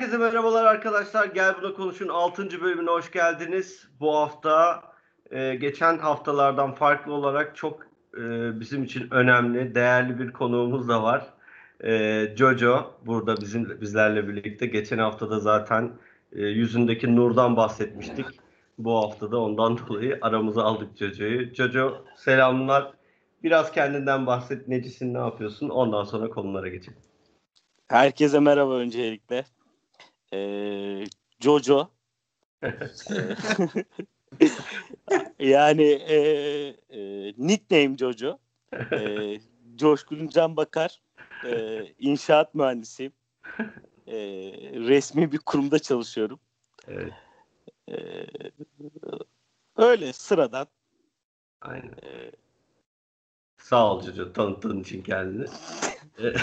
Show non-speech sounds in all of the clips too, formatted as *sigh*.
Herkese merhabalar arkadaşlar. Gel Buna Konuş'un 6. bölümüne hoş geldiniz. Bu hafta e, geçen haftalardan farklı olarak çok e, bizim için önemli, değerli bir konuğumuz da var. E, Jojo burada bizim bizlerle birlikte. Geçen haftada zaten e, yüzündeki nurdan bahsetmiştik. Bu hafta da ondan *laughs* dolayı aramıza aldık Jojo'yu. Jojo selamlar. Biraz kendinden bahset. Necisin, ne yapıyorsun? Ondan sonra konulara geçelim. Herkese merhaba öncelikle. Ee, Jojo. *laughs* yani e, e, nickname Jojo. E, Coşkun Can Bakar. E, inşaat mühendisiyim. E, resmi bir kurumda çalışıyorum. Evet. E, öyle sıradan. Aynen. E, Sağ ol Jojo tanıttığın için kendini. *laughs*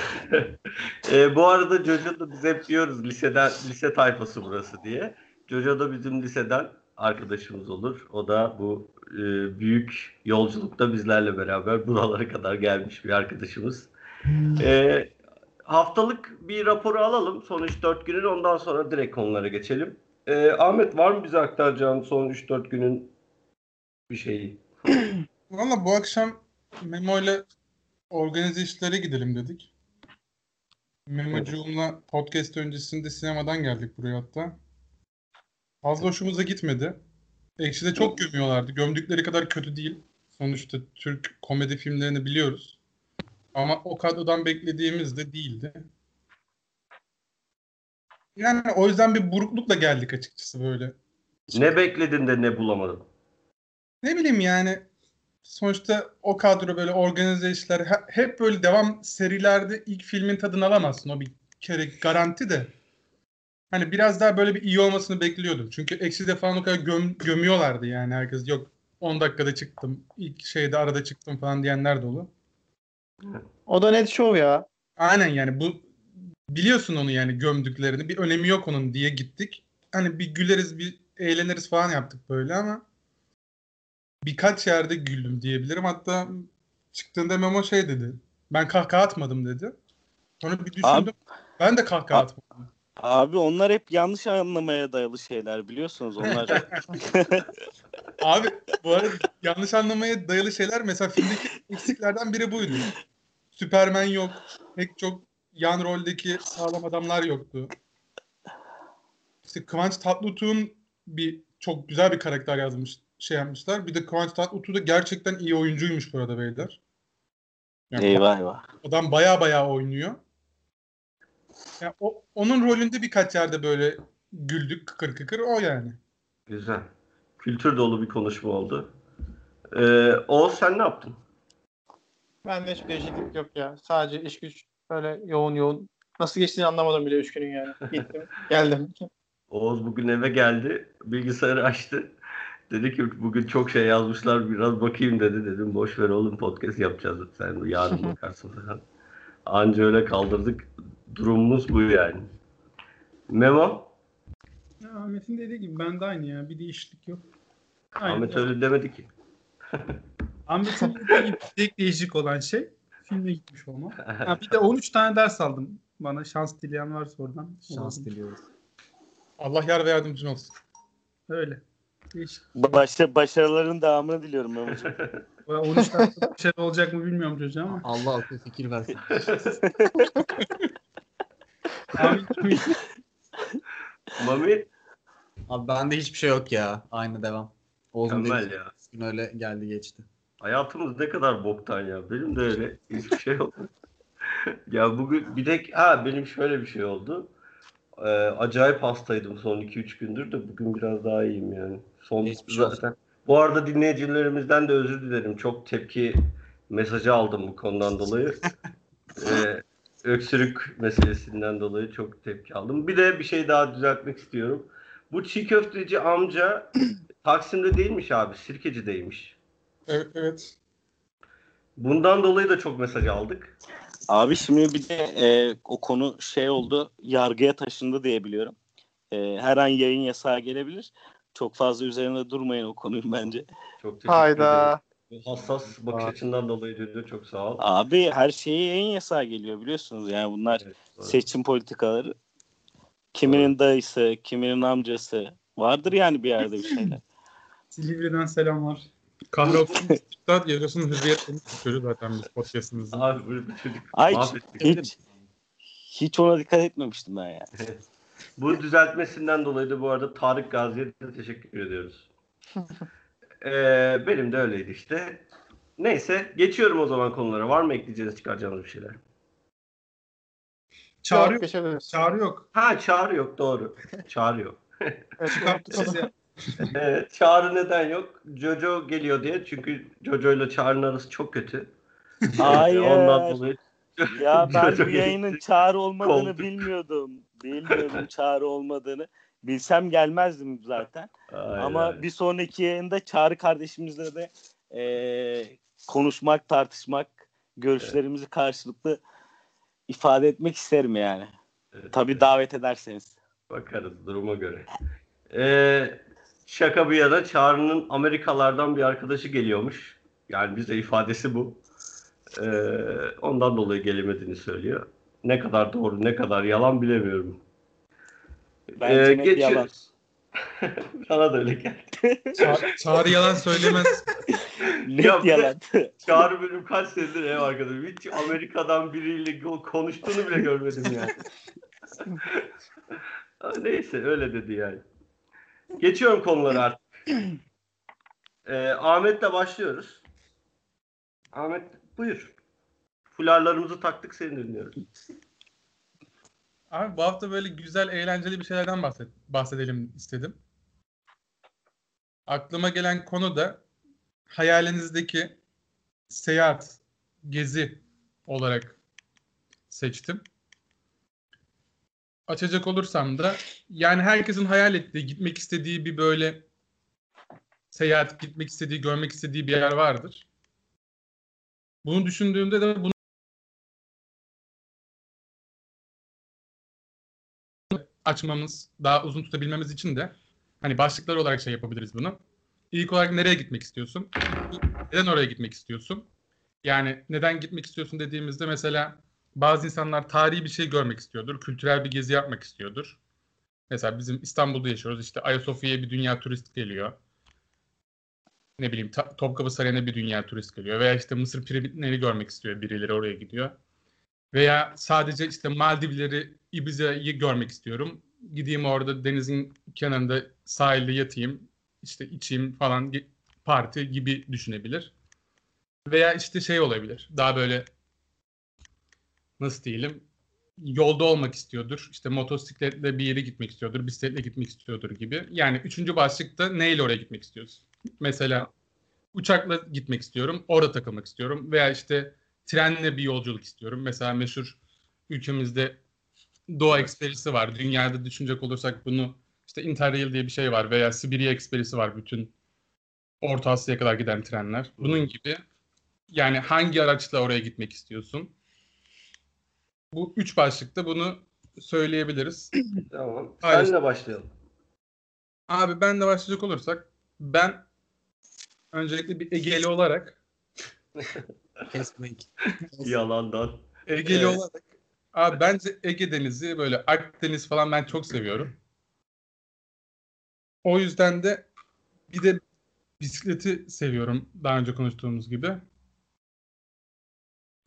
e, bu arada Jojo da biz hep diyoruz liseden lise tayfası burası diye. Jojo da bizim liseden arkadaşımız olur. O da bu e, büyük yolculukta bizlerle beraber buralara kadar gelmiş bir arkadaşımız. E, haftalık bir raporu alalım. Son 3-4 günün ondan sonra direkt konulara geçelim. E, Ahmet var mı bize aktaracağın son 3-4 günün bir şeyi? Valla bu akşam Memo ile organize işlere gidelim dedik. Memocuğumla podcast öncesinde sinemadan geldik buraya hatta. Fazla hoşumuza gitmedi. Ekşi'de çok gömüyorlardı. Gömdükleri kadar kötü değil. Sonuçta Türk komedi filmlerini biliyoruz. Ama o kadrodan beklediğimiz de değildi. Yani o yüzden bir buruklukla geldik açıkçası böyle. Ne bekledin de ne bulamadın? Ne bileyim yani sonuçta o kadro böyle organize işler hep böyle devam serilerde ilk filmin tadını alamazsın. O bir kere garanti de. Hani biraz daha böyle bir iyi olmasını bekliyordum. Çünkü Eksi'de falan o kadar göm, gömüyorlardı yani herkes. Yok 10 dakikada çıktım, ilk şeyde arada çıktım falan diyenler dolu. O da net show ya. Aynen yani bu biliyorsun onu yani gömdüklerini. Bir önemi yok onun diye gittik. Hani bir güleriz, bir eğleniriz falan yaptık böyle ama birkaç yerde güldüm diyebilirim. Hatta çıktığında Memo şey dedi. Ben kahkaha atmadım dedi. Sonra bir düşündüm. Abi, ben de kahkaha abi, atmadım. Abi onlar hep yanlış anlamaya dayalı şeyler biliyorsunuz onlar. *laughs* abi bu arada yanlış anlamaya dayalı şeyler mesela filmdeki eksiklerden biri buydu. Süpermen yok. Pek çok yan roldeki sağlam adamlar yoktu. İşte Kıvanç Tatlıtuğ'un bir çok güzel bir karakter yazmış şey yapmışlar. Bir de Kıvanç Tatlıtuğ da gerçekten iyi oyuncuymuş bu arada beyler. Yani eyvah eyvah. Adam baya baya oynuyor. Yani o, onun rolünde birkaç yerde böyle güldük kıkır kıkır o yani. Güzel. Kültür dolu bir konuşma oldu. Ee, Oğuz sen ne yaptın? Ben de hiçbir değişiklik yok ya. Sadece iş güç böyle yoğun yoğun. Nasıl geçtiğini anlamadım bile üç günün yani. Gittim geldim. Oğuz bugün eve geldi. Bilgisayarı açtı. Dedi ki bugün çok şey yazmışlar biraz bakayım dedi. Dedim boş ver oğlum podcast yapacağız. Sen yarın *laughs* bakarsın falan. Anca öyle kaldırdık. Durumumuz bu yani. Memo? Ya Ahmet'in dediği gibi ben de aynı ya. Bir değişiklik yok. Aynı Ahmet ya. öyle demedi ki. *laughs* Ahmet'in dediği gibi tek değişik olan şey filme gitmiş olma. Ha, bir de 13 tane ders aldım. Bana şans dileyen varsa oradan. Şans diliyoruz. Allah yar ve yardımcın olsun. Öyle. Başa, başarıların devamını diliyorum Mehmet'ciğim. *laughs* 13 tane başarı olacak mı bilmiyorum çocuğa ama. Allah akıl fikir versin. *laughs* Mami? Abi bende hiçbir şey yok ya. Aynı devam. Oğlum Mükemmel ya. Gün öyle geldi geçti. Hayatımız ne kadar boktan ya. Benim de öyle *laughs* hiçbir şey yok. ya bugün bir de ha benim şöyle bir şey oldu. Ee, acayip hastaydım son 2-3 gündür de bugün biraz daha iyiyim yani. Son Geçmiş zaten. Olsun. Bu arada dinleyicilerimizden de özür dilerim. Çok tepki mesajı aldım bu konudan dolayı. *laughs* ee, öksürük meselesinden dolayı çok tepki aldım. Bir de bir şey daha düzeltmek istiyorum. Bu çiğ köfteci amca *clears throat* Taksim'de değilmiş abi. Sirkeci'deymiş. Evet. evet. Bundan dolayı da çok mesaj aldık. Abi şimdi bir de e, o konu şey oldu. Yargıya taşındı diye biliyorum. E, her an yayın yasağı gelebilir. Çok fazla üzerinde durmayın o konuyun *laughs* bence. Çok teşekkür Hayda. ederim. Hassas bakış Aa. açından dolayı Cüce çok sağ ol. Abi her şeye yayın yasağı geliyor biliyorsunuz. Yani bunlar evet, seçim politikaları. Kiminin dayısı, kiminin amcası. Vardır yani bir yerde bir şeyler. *laughs* Silivri'den selamlar. Kahrolsun İstiklal *laughs* Yarası'nın hürriyetlerini tutuyoruz zaten biz podcastımızda. Abi böyle bir çocuk Ay mahvettik. hiç, hiç ona dikkat etmemiştim ben ya. Bu düzeltmesinden dolayı da bu arada Tarık Gazi'ye de teşekkür ediyoruz. *laughs* Ee, benim de öyleydi işte. Neyse geçiyorum o zaman konulara. Var mı ekleyeceğiniz çıkaracağınız bir şeyler? Çağrı Yok. Çağrı yok. Ha çağrı yok doğru. Çağrı yok. *laughs* Evet, *laughs* Çıkarttınız ya. Evet, çağrı neden yok? Jojo geliyor diye. Çünkü Jojo ile Çağrı'nın arası çok kötü. Hayır. Ondan dolayı Ya ben bu yayının çağrı olmadığını koltuk. bilmiyordum. Bilmiyordum *laughs* çağrı olmadığını. Bilsem gelmezdim zaten. Aynen. Ama bir sonraki yayında Çağrı kardeşimizle de eee, konuşmak, tartışmak, görüşlerimizi karşılıklı ifade etmek isterim yani. Evet, Tabii evet. davet ederseniz. Bakarız duruma göre. Ee, şaka bir yana Çağrı'nın Amerikalardan bir arkadaşı geliyormuş. Yani bize ifadesi bu. Ee, ondan dolayı gelemediğini söylüyor. Ne kadar doğru ne kadar yalan bilemiyorum. Bence Ee, net geçiyor- yalan. *laughs* Bana da öyle geldi. Ça- Çağrı yalan söylemez. *laughs* Net Ya yalan. Çağrı benim kaç senedir ev arkadaşım. Hiç Amerika'dan biriyle konuştuğunu bile görmedim yani. *laughs* Neyse öyle dedi yani. Geçiyorum konulara artık. Ee, Ahmet'le başlıyoruz. Ahmet buyur. Fularlarımızı taktık seni dinliyoruz. Abi bu hafta böyle güzel, eğlenceli bir şeylerden bahset, bahsedelim istedim. Aklıma gelen konu da hayalinizdeki seyahat, gezi olarak seçtim. Açacak olursam da yani herkesin hayal ettiği, gitmek istediği bir böyle seyahat, gitmek istediği, görmek istediği bir yer vardır. Bunu düşündüğümde de bunu açmamız, daha uzun tutabilmemiz için de hani başlıklar olarak şey yapabiliriz bunu. İlk olarak nereye gitmek istiyorsun? Neden oraya gitmek istiyorsun? Yani neden gitmek istiyorsun dediğimizde mesela bazı insanlar tarihi bir şey görmek istiyordur, kültürel bir gezi yapmak istiyordur. Mesela bizim İstanbul'da yaşıyoruz. İşte Ayasofya'ya bir dünya turist geliyor. Ne bileyim Topkapı Sarayı'na bir dünya turist geliyor. Veya işte Mısır piramitlerini görmek istiyor. Birileri oraya gidiyor. Veya sadece işte Maldivleri, Ibiza'yı görmek istiyorum. Gideyim orada denizin kenarında sahilde yatayım, işte içeyim falan parti gibi düşünebilir. Veya işte şey olabilir. Daha böyle nasıl diyelim yolda olmak istiyordur. İşte motosikletle bir yere gitmek istiyordur. Bisikletle gitmek istiyordur gibi. Yani üçüncü başlıkta neyle oraya gitmek istiyorsun? Mesela uçakla gitmek istiyorum. Orada takılmak istiyorum. Veya işte trenle bir yolculuk istiyorum. Mesela meşhur ülkemizde Doğu Ekspresi var. Dünyada düşünecek olursak bunu işte Interrail diye bir şey var veya Sibirya Ekspresi var bütün Orta Asya'ya kadar giden trenler. Bunun gibi yani hangi araçla oraya gitmek istiyorsun? Bu üç başlıkta bunu söyleyebiliriz. *clears throat* Tamam. Hayır. Senle başlayalım. Abi ben de başlayacak olursak ben öncelikle bir Egeli olarak *laughs* Kesmek. *laughs* Yalandan. Egeli Evet. olarak abi bence Ege Denizi böyle Akdeniz falan ben çok seviyorum. O yüzden de bir de bisikleti seviyorum daha önce konuştuğumuz gibi.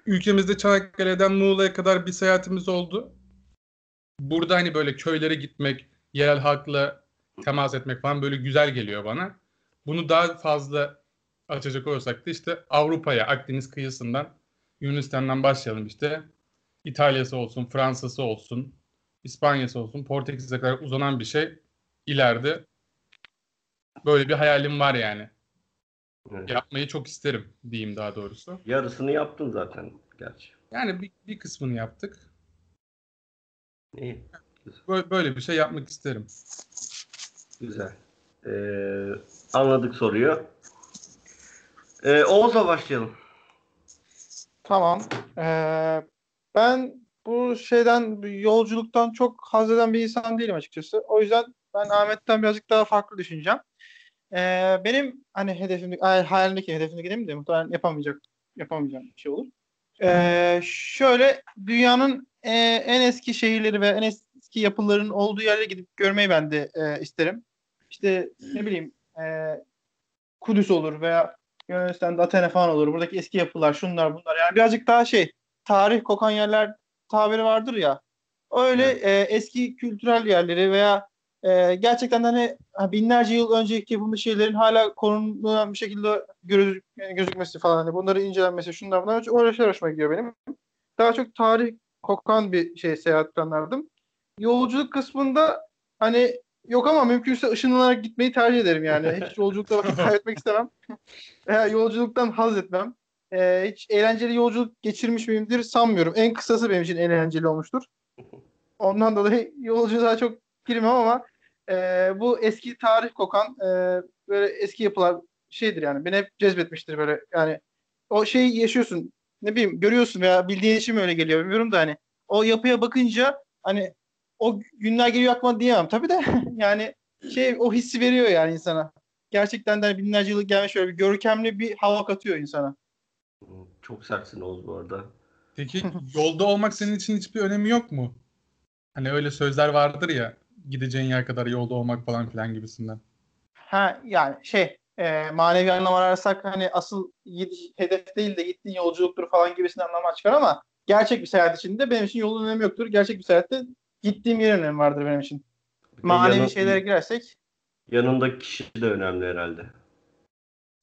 Ülkemizde Çanakkale'den Muğla'ya kadar bir seyahatimiz oldu. Burada hani böyle köylere gitmek, yerel halkla temas etmek falan böyle güzel geliyor bana. Bunu daha fazla açacak olursak da işte Avrupa'ya, Akdeniz kıyısından Yunanistan'dan başlayalım işte. İtalya'sı olsun, Fransa'sı olsun, İspanya'sı olsun, Portekiz'e kadar uzanan bir şey ileride böyle bir hayalim var yani. Evet. Yapmayı çok isterim diyeyim daha doğrusu. Yarısını yaptın zaten gerçi. Yani bir, bir kısmını yaptık. İyi. Böyle, böyle bir şey yapmak isterim. Güzel. Ee, anladık soruyu. Ee, Oğuz'a başlayalım. Tamam. Ee, ben bu şeyden yolculuktan çok haz eden bir insan değilim açıkçası. O yüzden ben Ahmet'ten birazcık daha farklı düşüneceğim. Ee, benim hani hedefim, ay, hayalimdeki hedefimde gideyim de muhtemelen yapamayacak, yapamayacağım bir şey olur. Ee, şöyle dünyanın e, en eski şehirleri ve en eski yapıların olduğu yerlere gidip görmeyi ben de e, isterim. İşte ne bileyim e, Kudüs olur veya Yunanistan'da Athena falan olur. Buradaki eski yapılar şunlar bunlar. Yani birazcık daha şey tarih kokan yerler tabiri vardır ya. Öyle e, eski kültürel yerleri veya e, gerçekten hani ha, binlerce yıl önceki yapılmış şeylerin hala korunan bir şekilde gözük, gözükmesi falan hani bunları incelenmesi şunlar bunlar öyle şeyler hoşuma gidiyor benim. Daha çok tarih kokan bir şey seyahat planlardım. Yolculuk kısmında hani yok ama mümkünse ışınlanarak gitmeyi tercih ederim yani. *laughs* Hiç yolculukta vakit kaybetmek istemem. Veya yolculuktan haz etmem. Ee, hiç eğlenceli yolculuk geçirmiş miyimdir sanmıyorum. En kısası benim için en eğlenceli olmuştur. Ondan dolayı yolculuğa çok girmem ama e, bu eski tarih kokan e, böyle eski yapılar şeydir yani. Beni hep cezbetmiştir böyle yani. O şeyi yaşıyorsun. Ne bileyim görüyorsun veya bildiğin için mi öyle geliyor bilmiyorum da hani o yapıya bakınca hani o günler geliyor aklıma diyemem tabii de *laughs* yani şey o hissi veriyor yani insana. Gerçekten de hani binlerce yıllık gelmiş şöyle bir görkemli bir hava katıyor insana. Çok sertsin Oğuz bu arada. Peki *laughs* yolda olmak senin için hiçbir önemi yok mu? Hani öyle sözler vardır ya gideceğin yer kadar yolda olmak falan filan gibisinden. Ha yani şey e, manevi anlam ararsak hani asıl gidiş, hedef değil de gittiğin yolculuktur falan gibisinden anlamlar çıkar ama gerçek bir seyahat içinde benim için yolun önemi yoktur. Gerçek bir seyahatte gittiğim yerin önemi vardır benim için. Manevi şeylere girersek Yanındaki kişi de önemli herhalde.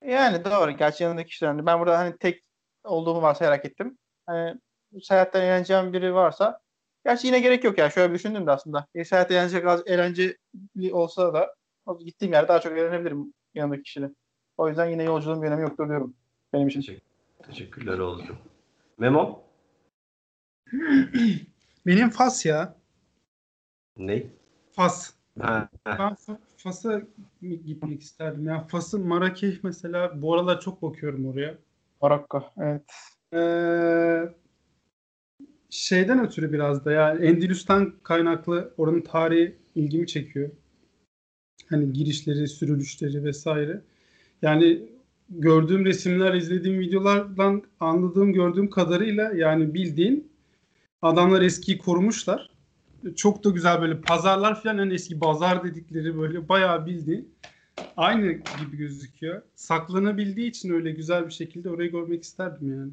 yani doğru. Gerçi yanındaki kişiler. önemli. Ben burada hani tek olduğumu varsayarak ettim. Hani seyahatten eğleneceğim biri varsa gerçi yine gerek yok ya. Şöyle bir düşündüm de aslında. Bir seyahat eğlenceli, eğlenceli olsa da o gittiğim yerde daha çok eğlenebilirim yanındaki kişiyle. O yüzden yine yolculuğun bir önemi yoktur diyorum. Benim için. Teşekkürler Oğuz'cum. Memo? *clears throat* Benim Fas ya. Ne? Fas. Ha. Ben Fa- Fas'a gitmek isterdim. Ya Fas'ın Marrakech mesela bu aralar çok bakıyorum oraya. Marokko. Evet. Ee, şeyden ötürü biraz da yani Endülüs'ten kaynaklı oranın tarihi ilgimi çekiyor. Hani girişleri, sürülüşleri vesaire. Yani gördüğüm resimler, izlediğim videolardan anladığım, gördüğüm kadarıyla yani bildiğin adamlar eskiyi korumuşlar. Çok da güzel böyle pazarlar falan en eski bazar dedikleri böyle bayağı bildiğin aynı gibi gözüküyor. Saklanabildiği için öyle güzel bir şekilde orayı görmek isterdim yani.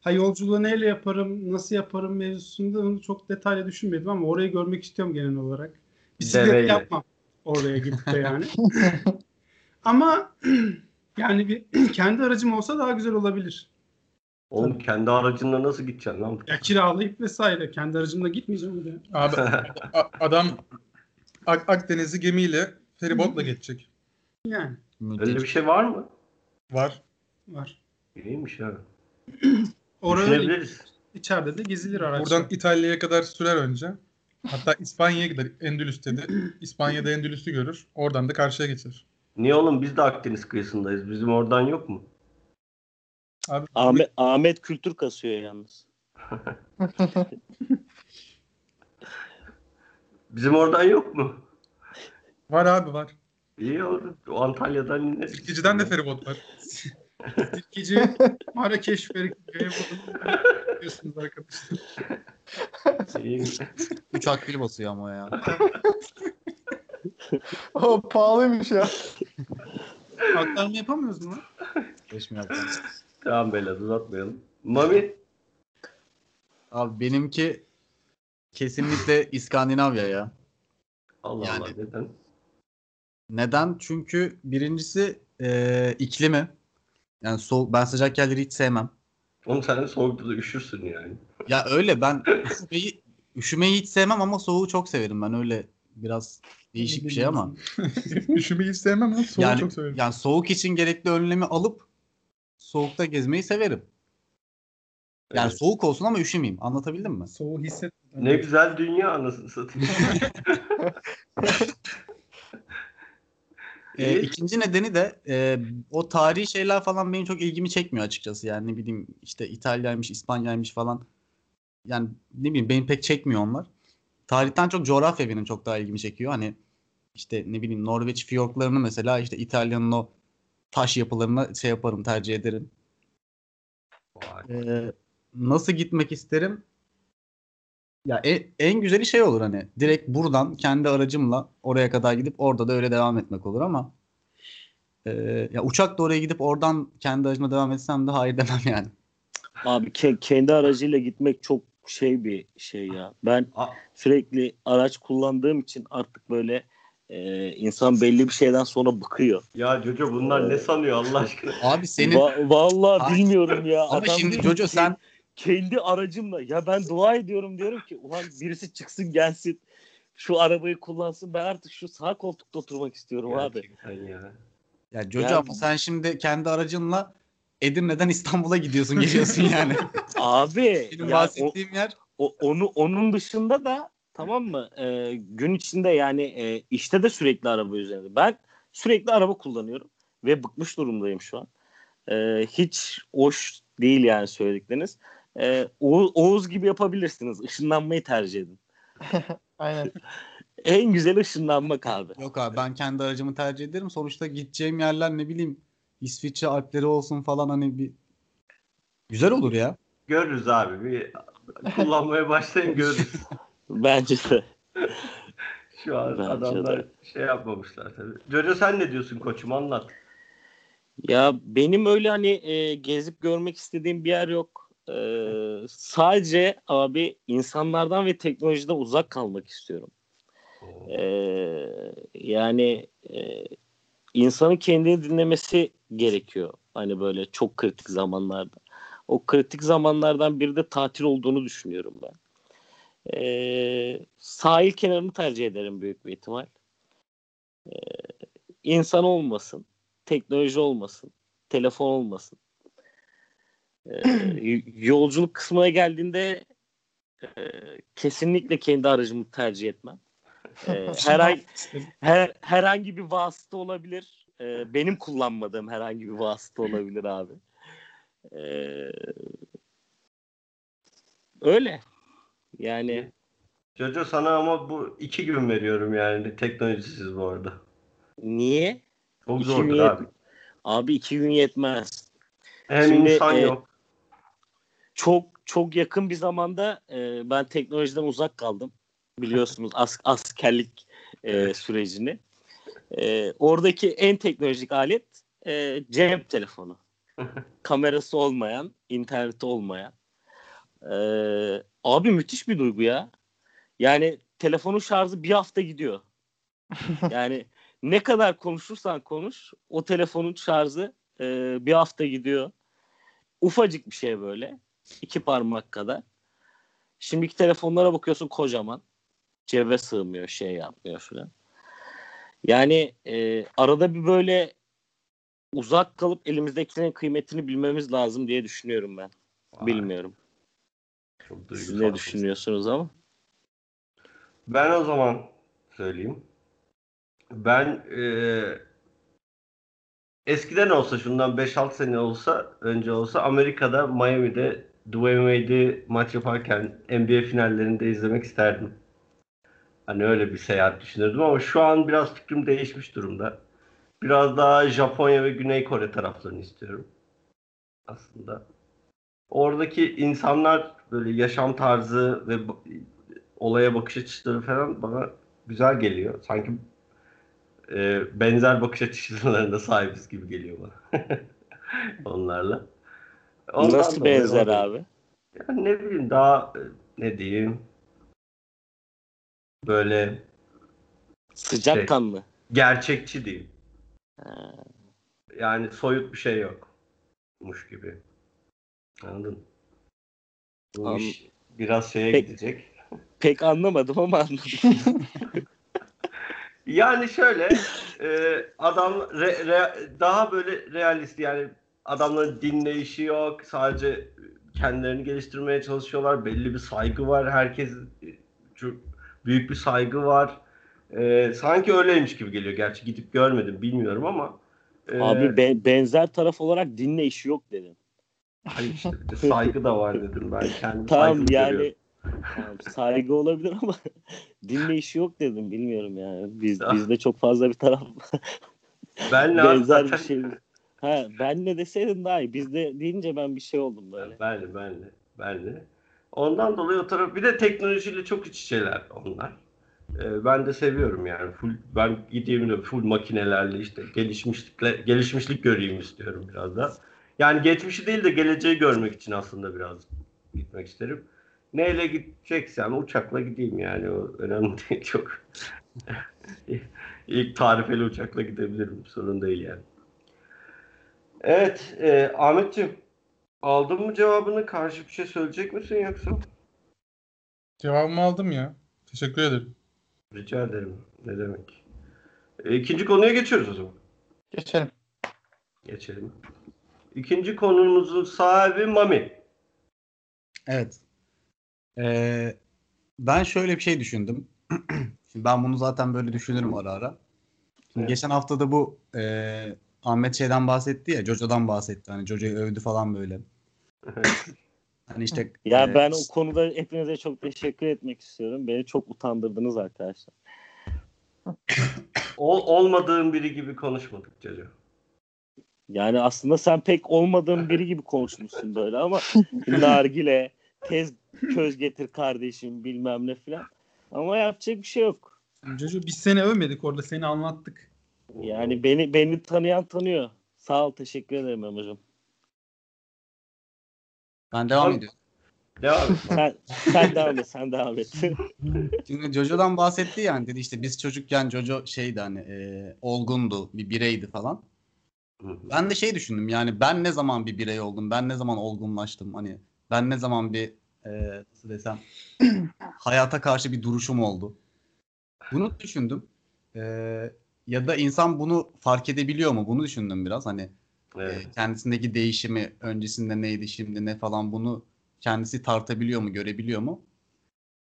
Ha yolculuğu neyle yaparım, nasıl yaparım mevzusunda onu çok detaylı düşünmedim ama orayı görmek istiyorum genel olarak. Bisiklet Deveyle. yapmam oraya gidip de yani. *laughs* ama *clears throat* yani bir *clears throat* kendi aracım olsa daha güzel olabilir. Oğlum kendi aracınla nasıl gideceksin lan? Ya kiralayıp vesaire. Kendi aracımla gitmeyeceğim oraya. Abi *laughs* a- adam Ak- Akdeniz'i gemiyle feribotla geçecek. Yani Öyle bir şey var mı? Var. var. İyiymiş ha. *clears throat* Oraya Düşünebiliriz. içeride de gezilir araç. Buradan İtalya'ya kadar sürer önce. Hatta İspanya'ya gider. Endülüs dedi. İspanya'da Endülüs'ü görür. Oradan da karşıya geçer. Niye oğlum biz de Akdeniz kıyısındayız. Bizim oradan yok mu? Abi Ahmet, Ahmet kültür kasıyor yalnız. *laughs* Bizim oradan yok mu? var abi var. İyi olur. O Antalya'dan ineriz. Silkici'den de feribot var. *laughs* Silkeci, Marrakeş, diyorsunuz arkadaşlar. İyi. 3 akbil basıyor ama ya. *laughs* O pahalıymış ya. Aktarma yapamıyoruz mu? Yapacağım? Tamam beyler uzatmayalım. Mami? Abi benimki kesinlikle İskandinavya ya. Allah Yani- Allah neden? Neden? Çünkü birincisi e, iklimi. Yani soğuk, ben sıcak yerleri hiç sevmem. Oğlum sen de soğukta da üşürsün yani. Ya öyle ben *laughs* üşümeyi, üşümeyi hiç sevmem ama soğuğu çok severim. Ben öyle biraz değişik bir şey ama. *laughs* Üşümeyi hiç sevmem ama soğuğu yani, çok severim. yani soğuk için gerekli önlemi alıp soğukta gezmeyi severim. Yani Evet. soğuk olsun ama üşümeyeyim. Anlatabildim mi? Soğuğu hisset. Ne güzel dünya anasını satayım. *laughs* E, ikinci nedeni de e, o tarihi şeyler falan benim çok ilgimi çekmiyor açıkçası. Yani ne bileyim işte İtalya'ymış, İspanya'ymış falan. Yani ne bileyim beni pek çekmiyor onlar. Tarihten çok coğrafya benim çok daha ilgimi çekiyor. Hani işte ne bileyim Norveç fiyorklarını mesela işte İtalya'nın o taş yapılarına şey yaparım tercih ederim. Ee, nasıl gitmek isterim? Ya e- en güzeli şey olur hani direkt buradan kendi aracımla oraya kadar gidip orada da öyle devam etmek olur ama e, ya uçakla oraya gidip oradan kendi aracımla devam etsem de hayır demem *laughs* yani. Abi ke- kendi aracıyla gitmek çok şey bir şey ya. Ben A- sürekli araç kullandığım için artık böyle e, insan belli bir şeyden sonra bıkıyor. Ya Jojo bunlar ne sanıyor Allah aşkına? Abi senin Va- vallahi Ay. bilmiyorum ya. ama Adam şimdi Jojo sen kendi aracımla ya ben dua ediyorum diyorum ki ulan birisi çıksın gelsin şu arabayı kullansın ben artık şu sağ koltukta oturmak istiyorum abi. Gerçekten ya. ya Jojo Yani- ama sen şimdi kendi aracınla Edirne'den İstanbul'a gidiyorsun geliyorsun yani. *laughs* Abi Benim ya o- bahsettiğim yer O, onu onun dışında da tamam mı? Ee, gün içinde yani e, işte de sürekli araba üzerinde. Ben sürekli araba kullanıyorum ve bıkmış durumdayım şu an. Ee, hiç hoş değil yani söyledikleriniz. Ee, Oğuz, Oğuz gibi yapabilirsiniz. Işınlanmayı tercih edin. *laughs* Aynen. *laughs* En güzel ışınlanmak abi. Yok abi ben kendi aracımı tercih ederim. Sonuçta gideceğim yerler ne bileyim İsviçre Alpleri olsun falan hani bir güzel olur ya. Görürüz abi. Bir kullanmaya başlayın görürüz. *laughs* Bence de. Şu an Bence adamlar de. şey yapmamışlar tabii. Jojo sen ne diyorsun koçum anlat. Ya benim öyle hani e, gezip görmek istediğim bir yer yok. E, sadece abi insanlardan ve teknolojiden uzak kalmak istiyorum. E, yani e, insanın kendini dinlemesi gerekiyor. Hani böyle çok kritik zamanlarda. O kritik zamanlardan biri de tatil olduğunu düşünüyorum ben. E, sahil kenarını tercih ederim büyük bir ihtimal. E, insan olmasın teknoloji olmasın, telefon olmasın. Ee, *clears throat* yolculuk kısmına geldiğinde e, kesinlikle kendi aracımı tercih etmem. Ee, *laughs* herhangi, her, herhangi bir vasıta olabilir. Ee, benim kullanmadığım herhangi bir vasıta olabilir abi. Ee, öyle. Yani Jojo sana ama bu iki gün veriyorum yani teknolojisiz bu arada. niye? Çok İki zordur gün abi. Abi iki gün yetmez. Hem Şimdi, insan e, yok. çok çok yakın bir zamanda e, ben teknolojiden uzak kaldım. Biliyorsunuz *laughs* as, askerlik e, sürecini. E, oradaki en teknolojik alet e, cep telefonu. *laughs* Kamerası olmayan, interneti olmayan. E, abi müthiş bir duygu ya. Yani telefonun şarjı bir hafta gidiyor. *laughs* Yani ne kadar konuşursan konuş o telefonun şarjı e, bir hafta gidiyor. Ufacık bir şey böyle. iki parmak kadar. Şimdiki telefonlara bakıyorsun kocaman. Cebe sığmıyor şey yapmıyor filan. Yani e, arada bir böyle uzak kalıp elimizdekilerin kıymetini bilmemiz lazım diye düşünüyorum ben. Vay, Bilmiyorum. Çok Siz ne düşünüyorsunuz ama? Ben o zaman söyleyeyim. Ben eee, eskiden olsa şundan 5-6 sene olsa önce olsa Amerika'da Miami'de Dwayne Wade'i maç yaparken NBA finallerinde izlemek isterdim. Hani öyle bir seyahat düşünürdüm ama şu an biraz fikrim değişmiş durumda. Biraz daha Japonya ve Güney Kore taraflarını istiyorum. Aslında. Oradaki insanlar böyle yaşam tarzı ve olaya bakış açıları falan bana güzel geliyor. Sanki e, benzer bakış açılarına sahibiz gibi geliyor bana. *laughs* Onlarla. Ondan Nasıl benzer orada- abi? Yani ne bileyim daha e, ne diyeyim böyle Sıcak Şey. kanlı. gerçekçi diyeyim. Ha. Yani soyut bir şey yokmuş gibi. Anladın? Bu An- iş biraz şeye Pek- gidecek. *laughs* Pek anlamadım ama anladım. *laughs* *laughs* Yani şöyle e, adam re- re- daha böyle realist yani adamların dinleyişi yok sadece kendilerini geliştirmeye çalışıyorlar belli bir saygı var herkes çok büyük bir saygı var E, sanki öyleymiş gibi geliyor gerçi gidip görmedim bilmiyorum ama e, Abi be- benzer taraf olarak dinle işi yok dedim. Hayır işte bir de *laughs* saygı da var dedim ben kendi Tamam yani görüyorum. tamam, saygı olabilir ama *laughs* dinle işi yok dedim bilmiyorum yani. Biz Tamam. bizde çok fazla bir taraf benle *laughs* benzer bir şey. Ha ben ne deseydin daha iyi. Bizde deyince ben bir şey oldum böyle. Benle benle benle. Ondan dolayı o taraf bir de teknolojiyle çok iç içeler onlar. Ee, ben de seviyorum yani. Full ben gideyim de full makinelerle işte gelişmişlikle gelişmişlik göreyim istiyorum biraz da. Yani geçmişi değil de geleceği görmek için aslında biraz gitmek isterim. Neyle gideceksem uçakla gideyim yani o önemli *laughs* değil çok. İlk tarifeli uçakla gidebilirim sorun değil yani. Evet e, Ahmetciğim aldın mı cevabını karşı bir şey söyleyecek misin yoksa? Cevabımı aldım ya. Teşekkür ederim. Rica ederim. Ne demek? E, ikinci konuya geçiyoruz o zaman. Geçelim. Geçelim. İkinci konumuzun sahibi Mami. Evet. Ee, ben şöyle bir şey düşündüm. *clears throat* Şimdi ben bunu zaten böyle düşünürüm ara ara. Şimdi Evet. geçen hafta da bu e, Ahmet şeyden bahsetti ya, Jojo'dan bahsetti. Hani Jojo'yu övdü falan böyle. *clears throat* Hani işte Ya e, ben o konuda hepinize çok teşekkür etmek istiyorum. Beni çok utandırdınız arkadaşlar. Ol, olmadığın biri gibi konuşmadık Caco. Yani aslında sen pek olmadığın biri gibi konuşmuşsun böyle ama *laughs* nargile, tez köz getir kardeşim bilmem ne filan. Ama yapacak bir şey yok. Jojo biz seni övmedik orada seni anlattık. Yani beni beni tanıyan tanıyor. Sağ ol teşekkür ederim Emre'cim. ben devam Abi- ediyorum. Devam et. *laughs* Sen, sen devam et sen devam et. *laughs* Şimdi Jojo'dan bahsetti yani dedi işte biz çocukken Jojo şeydi hani e, olgundu, bir bireydi falan. Ben de şey düşündüm yani ben ne zaman bir birey oldum, ben ne zaman olgunlaştım hani ben ne zaman bir e, nasıl desem *clears throat* hayata karşı bir duruşum oldu. Bunu düşündüm. E, ya da insan bunu fark edebiliyor mu? Bunu düşündüm biraz hani Evet. e, kendisindeki değişimi öncesinde neydi şimdi ne falan bunu kendisi tartabiliyor mu, görebiliyor mu?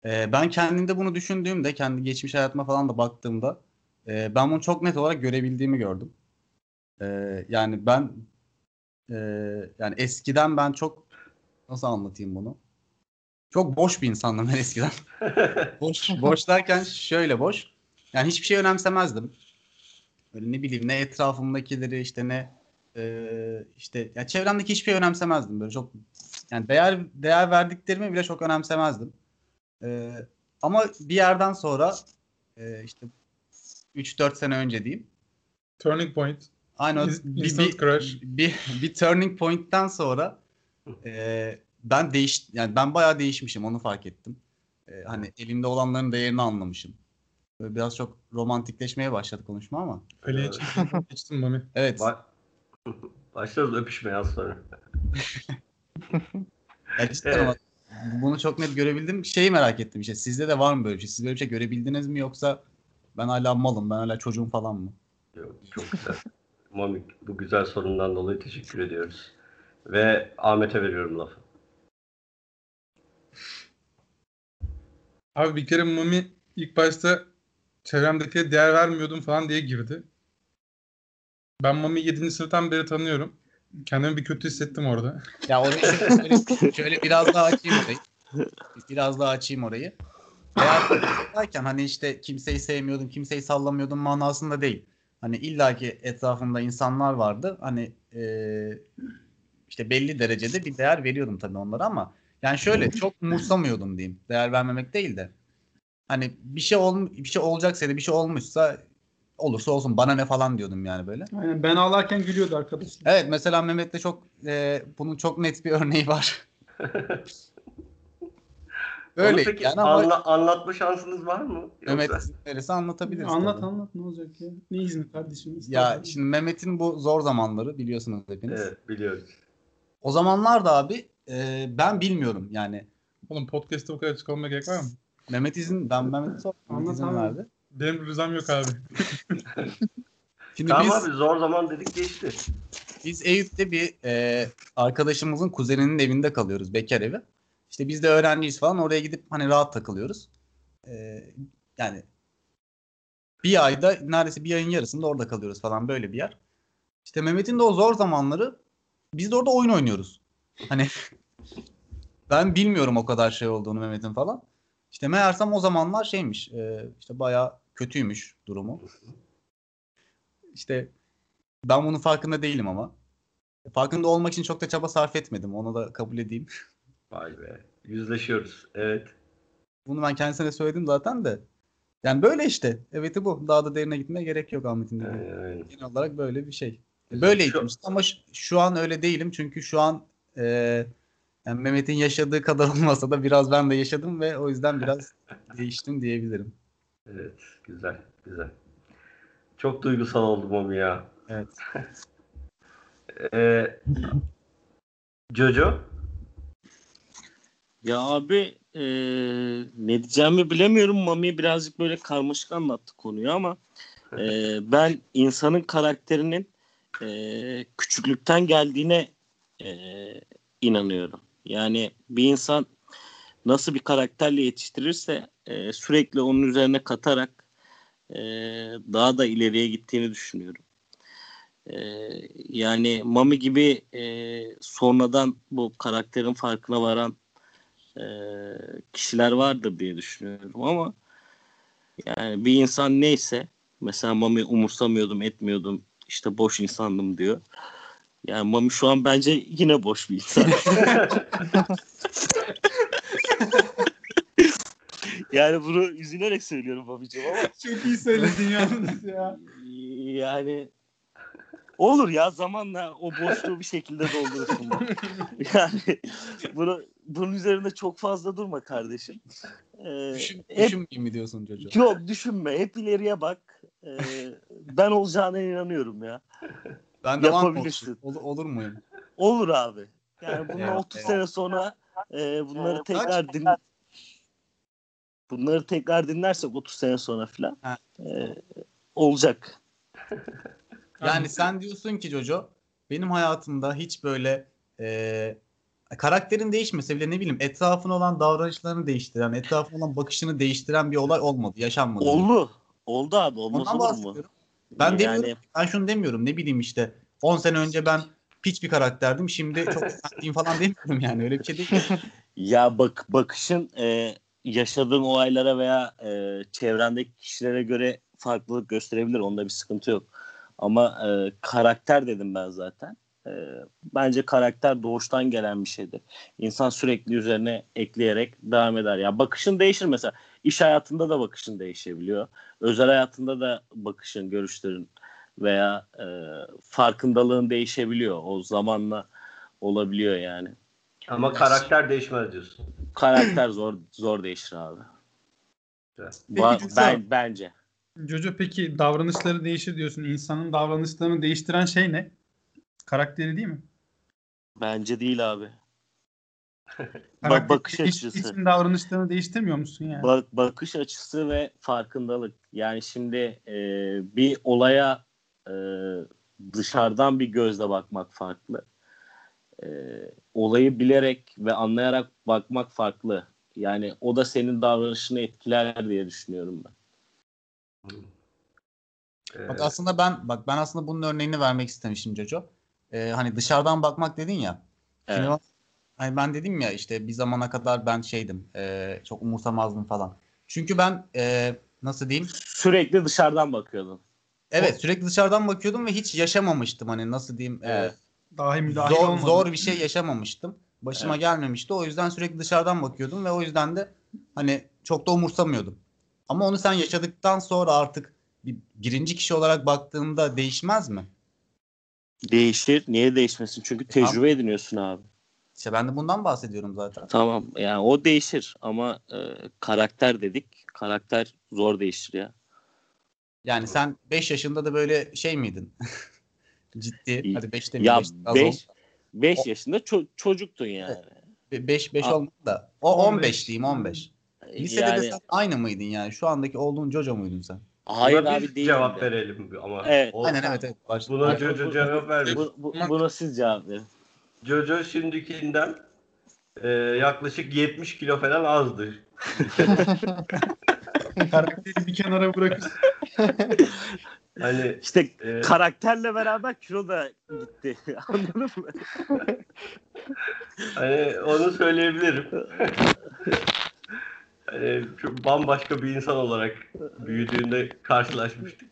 E, ben kendimde bunu düşündüğümde, kendi geçmiş hayatıma falan da baktığımda e, ben bunu çok net olarak görebildiğimi gördüm. E, yani ben e, yani eskiden ben çok nasıl anlatayım bunu? Çok boş bir insandım ben eskiden. *laughs* boş, boş derken şöyle boş. Yani hiçbir şey önemsemezdim. Böyle ne bileyim ne etrafımdakileri işte ne e, işte ya çevremdeki hiçbir şey önemsemezdim. Böyle çok yani değer değer verdiklerimi bile çok önemsemezdim. E, ama bir yerden sonra e, işte 3-4 sene önce diyeyim. Turning point. İns- bir, instant bir, crush. bir, bir turning point'ten sonra e, ben değiş yani ben bayağı değişmişim onu fark ettim. E, hani elimde olanların değerini anlamışım. Böyle biraz çok romantikleşmeye başladı konuşma ama. Evet. çektim. Geçtim Mami. *laughs* Evet. Ba- Başlarız öpüşmeye az sonra. *laughs* Ya cidden ama bunu çok net görebildim. Şeyi merak ettim işte. Sizde de var mı böyle bir şey? Siz böyle bir şey görebildiniz mi yoksa ben hala malım, ben hala çocuğum falan mı? Yok, çok güzel. Mami bu güzel sorundan dolayı teşekkür ediyoruz. Ve Ahmet'e veriyorum lafı. Abi bir kere Mami ilk başta çevremdeki değer vermiyordum falan diye girdi. Ben Mami'yi 7. sınıftan beri tanıyorum. Kendimi bir kötü hissettim orada. Ya orayı şöyle, şöyle biraz daha açayım orayı. Biraz daha açayım orayı. Eğer derken hani işte kimseyi sevmiyordum, kimseyi sallamıyordum manasında değil. Hani illaki etrafımda insanlar vardı. Hani eee, işte belli derecede bir değer veriyordum tabii onlara ama yani şöyle çok umursamıyordum diyeyim. Değer vermemek değil de. Hani bir şey ol, bir şey olacaksa da bir şey olmuşsa olursa olsun bana ne falan diyordum yani böyle. Aynen ben ağlarken gülüyordu arkadaşım. Evet mesela Mehmet'te çok e, bunun çok net bir örneği var. *laughs* Onu Öyle peki yani ama anla- anlatma şansınız var mı? Yoksa- Mehmet verirse anlatabiliriz. Anlat tabii. anlat ne olacak ya? Ne izni kardeşim? Ya şimdi Mehmet'in bu zor zamanları biliyorsunuz hepiniz. Evet biliyoruz. O zamanlar da abi e, ben bilmiyorum yani. Oğlum podcast'te bu kadar açık olmaya gerek var mı? Mehmet izin ben Mehmet'e sordum. Mehmet Anlat izin abi. verdi. Benim rızam yok abi. *laughs* Şimdi Tamam biz abi zor zaman dedik geçti. Biz Eyüp'te bir e, arkadaşımızın kuzeninin evinde kalıyoruz. Bekar evi. İşte biz de öğrenciyiz falan. Oraya gidip hani rahat takılıyoruz. E, yani bir ayda neredeyse bir ayın yarısında orada kalıyoruz falan böyle bir yer. İşte Mehmet'in de o zor zamanları biz de orada oyun oynuyoruz. Hani *laughs* ben bilmiyorum o kadar şey olduğunu Mehmet'in falan. İşte meğersem o zamanlar şeymiş. E, işte bayağı kötüymüş durumu. İşte ben bunun farkında değilim ama. Farkında olmak için çok da çaba sarf etmedim. Onu da kabul edeyim. *laughs* Vay be. Yüzleşiyoruz. Evet. Bunu ben kendisine söyledim zaten de. Yani böyle işte. Evet bu. Daha da derine gitmeye gerek yok Ahmet'in dediği. Genel olarak böyle bir şey. Böyleydim Şu- ama şu, şu an öyle değilim çünkü şu an e, yani Mehmet'in yaşadığı kadar *laughs* olmasa da biraz ben de yaşadım ve o yüzden biraz *laughs* değiştim diyebilirim. Evet. Güzel. Güzel. Çok duygusal oldum onu ya. Evet. Ee, *laughs* Jojo? Ya abi e, ne diyeceğimi bilemiyorum. Mami birazcık böyle karmaşık anlattı konuyu ama e, *laughs* ben insanın karakterinin e, küçüklükten geldiğine e, inanıyorum. Yani bir insan nasıl bir karakterle yetiştirirse e, sürekli onun üzerine katarak e, daha da ileriye gittiğini düşünüyorum. E, yani Mami gibi e, sonradan bu karakterin farkına varan e, kişiler vardır diye düşünüyorum ama yani bir insan neyse mesela Mami umursamıyordum etmiyordum işte boş insandım diyor. Yani Mami şu an bence yine boş bir insan. *laughs* yani bunu üzülerek söylüyorum Mami'ciğim ama *laughs* Çok iyi söyledin yalnız ya. yani olur ya zamanla o boşluğu bir şekilde doldurursun. *laughs* yani bunu bunun üzerinde çok fazla durma kardeşim. Ee, Düşün, hep, düşünmeyeyim mi diyorsun çocuğum? yok düşünme. Hep ileriye bak. Ee, ben olacağına inanıyorum ya. Ben de yapabilirsin. olsun? Olur, olur muyum? Olur abi. Yani *laughs* bundan Evet, 30 evet. sene sonra e, bunları tekrar din bunları tekrar dinlersek 30 sene sonra filan e, olacak. Yani sen diyorsun ki Jojo benim hayatımda hiç böyle e, karakterin değişmese bile ne bileyim etrafına olan davranışlarını değiştiren, etrafına olan bakışını değiştiren bir olay olmadı, yaşanmadı. Oldu. Oldu abi. Olmaz Ondan olur mu? Ben Yani- demiyorum, ben şunu demiyorum. Ne bileyim işte 10 sene önce ben piç bir karakterdim. Şimdi çok *laughs* sevdiğim falan demiyorum yani. Öyle bir şey değil. *laughs* Ya bak bakışın e, yaşadığın olaylara veya e, çevrendeki kişilere göre farklılık gösterebilir. Onda bir sıkıntı yok. Ama e, karakter dedim ben zaten. E, bence karakter doğuştan gelen bir şeydir. İnsan sürekli üzerine ekleyerek devam eder. Ya bakışın değişir mesela. İş hayatında da bakışın değişebiliyor. Özel hayatında da bakışın, görüşlerin veya e, farkındalığın değişebiliyor. O zamanla olabiliyor yani. Ama karakter değişmez diyorsun. Karakter zor zor değişir abi. Ba- Peki, ben bence. Jojo peki davranışları değişir diyorsun. İnsanın davranışlarını değiştiren şey ne? Karakteri değil mi? Bence değil abi. *laughs* Karakteri bakış açısı. için davranışlarını değiştirmiyor musun yani? Bak bakış açısı ve farkındalık. Yani şimdi e, bir olaya e, dışarıdan bir gözle bakmak farklı. E, olayı bilerek ve anlayarak bakmak farklı. Yani o da senin davranışını etkiler diye düşünüyorum ben. Ee, Bak aslında ben bak ben aslında bunun örneğini vermek istemişim Jojo. Ee, hani dışarıdan bakmak dedin ya. Şimdi Evet. bak- hani ben dedim ya işte bir zamana kadar ben şeydim. e, çok umursamazdım falan. Çünkü ben e, nasıl diyeyim? Sürekli dışarıdan bakıyordun. Evet sürekli dışarıdan bakıyordum ve hiç yaşamamıştım hani nasıl diyeyim? e, Evet. Dahi müdahil zor, zor bir şey yaşamamıştım. Başıma Evet. gelmemişti. O yüzden sürekli dışarıdan bakıyordum ve o yüzden de hani çok da umursamıyordum. Ama onu sen yaşadıktan sonra artık bir, birinci kişi olarak baktığında değişmez mi? Değişir. Niye değişmesin? Çünkü tecrübe ediniyorsun abi. İşte ben de bundan bahsediyorum zaten. Tamam yani o değişir ama e, karakter dedik. Karakter zor değişir ya. Yani sen 5 yaşında da böyle şey miydin? *laughs* Ciddi. Hadi 5 demeyeyim. Ya beş az 5 ol. 5 O- yaşında ço- çocuktun yani. 5 5 Aa. olmadı da. O 15, 15 diyeyim 15. Lisede yani de sen aynı mıydın yani? Şu andaki olduğun Jojo muydun sen? Hayır buna abi biz değil. cevap verelim ama. Evet. O- Aynen evet evet. Buna baş- Jojo cevap vermiş. Bu, bu, buna siz cevap verin. Jojo şimdikinden e, yaklaşık 70 kilo falan azdı. *laughs* Karakteri bir kenara bırakıp *laughs* Hani İşte e, karakterle beraber kilo da gitti. *laughs* Anladın mı? hani onu söyleyebilirim. Hani çok bambaşka bir insan olarak büyüdüğünde karşılaşmıştık.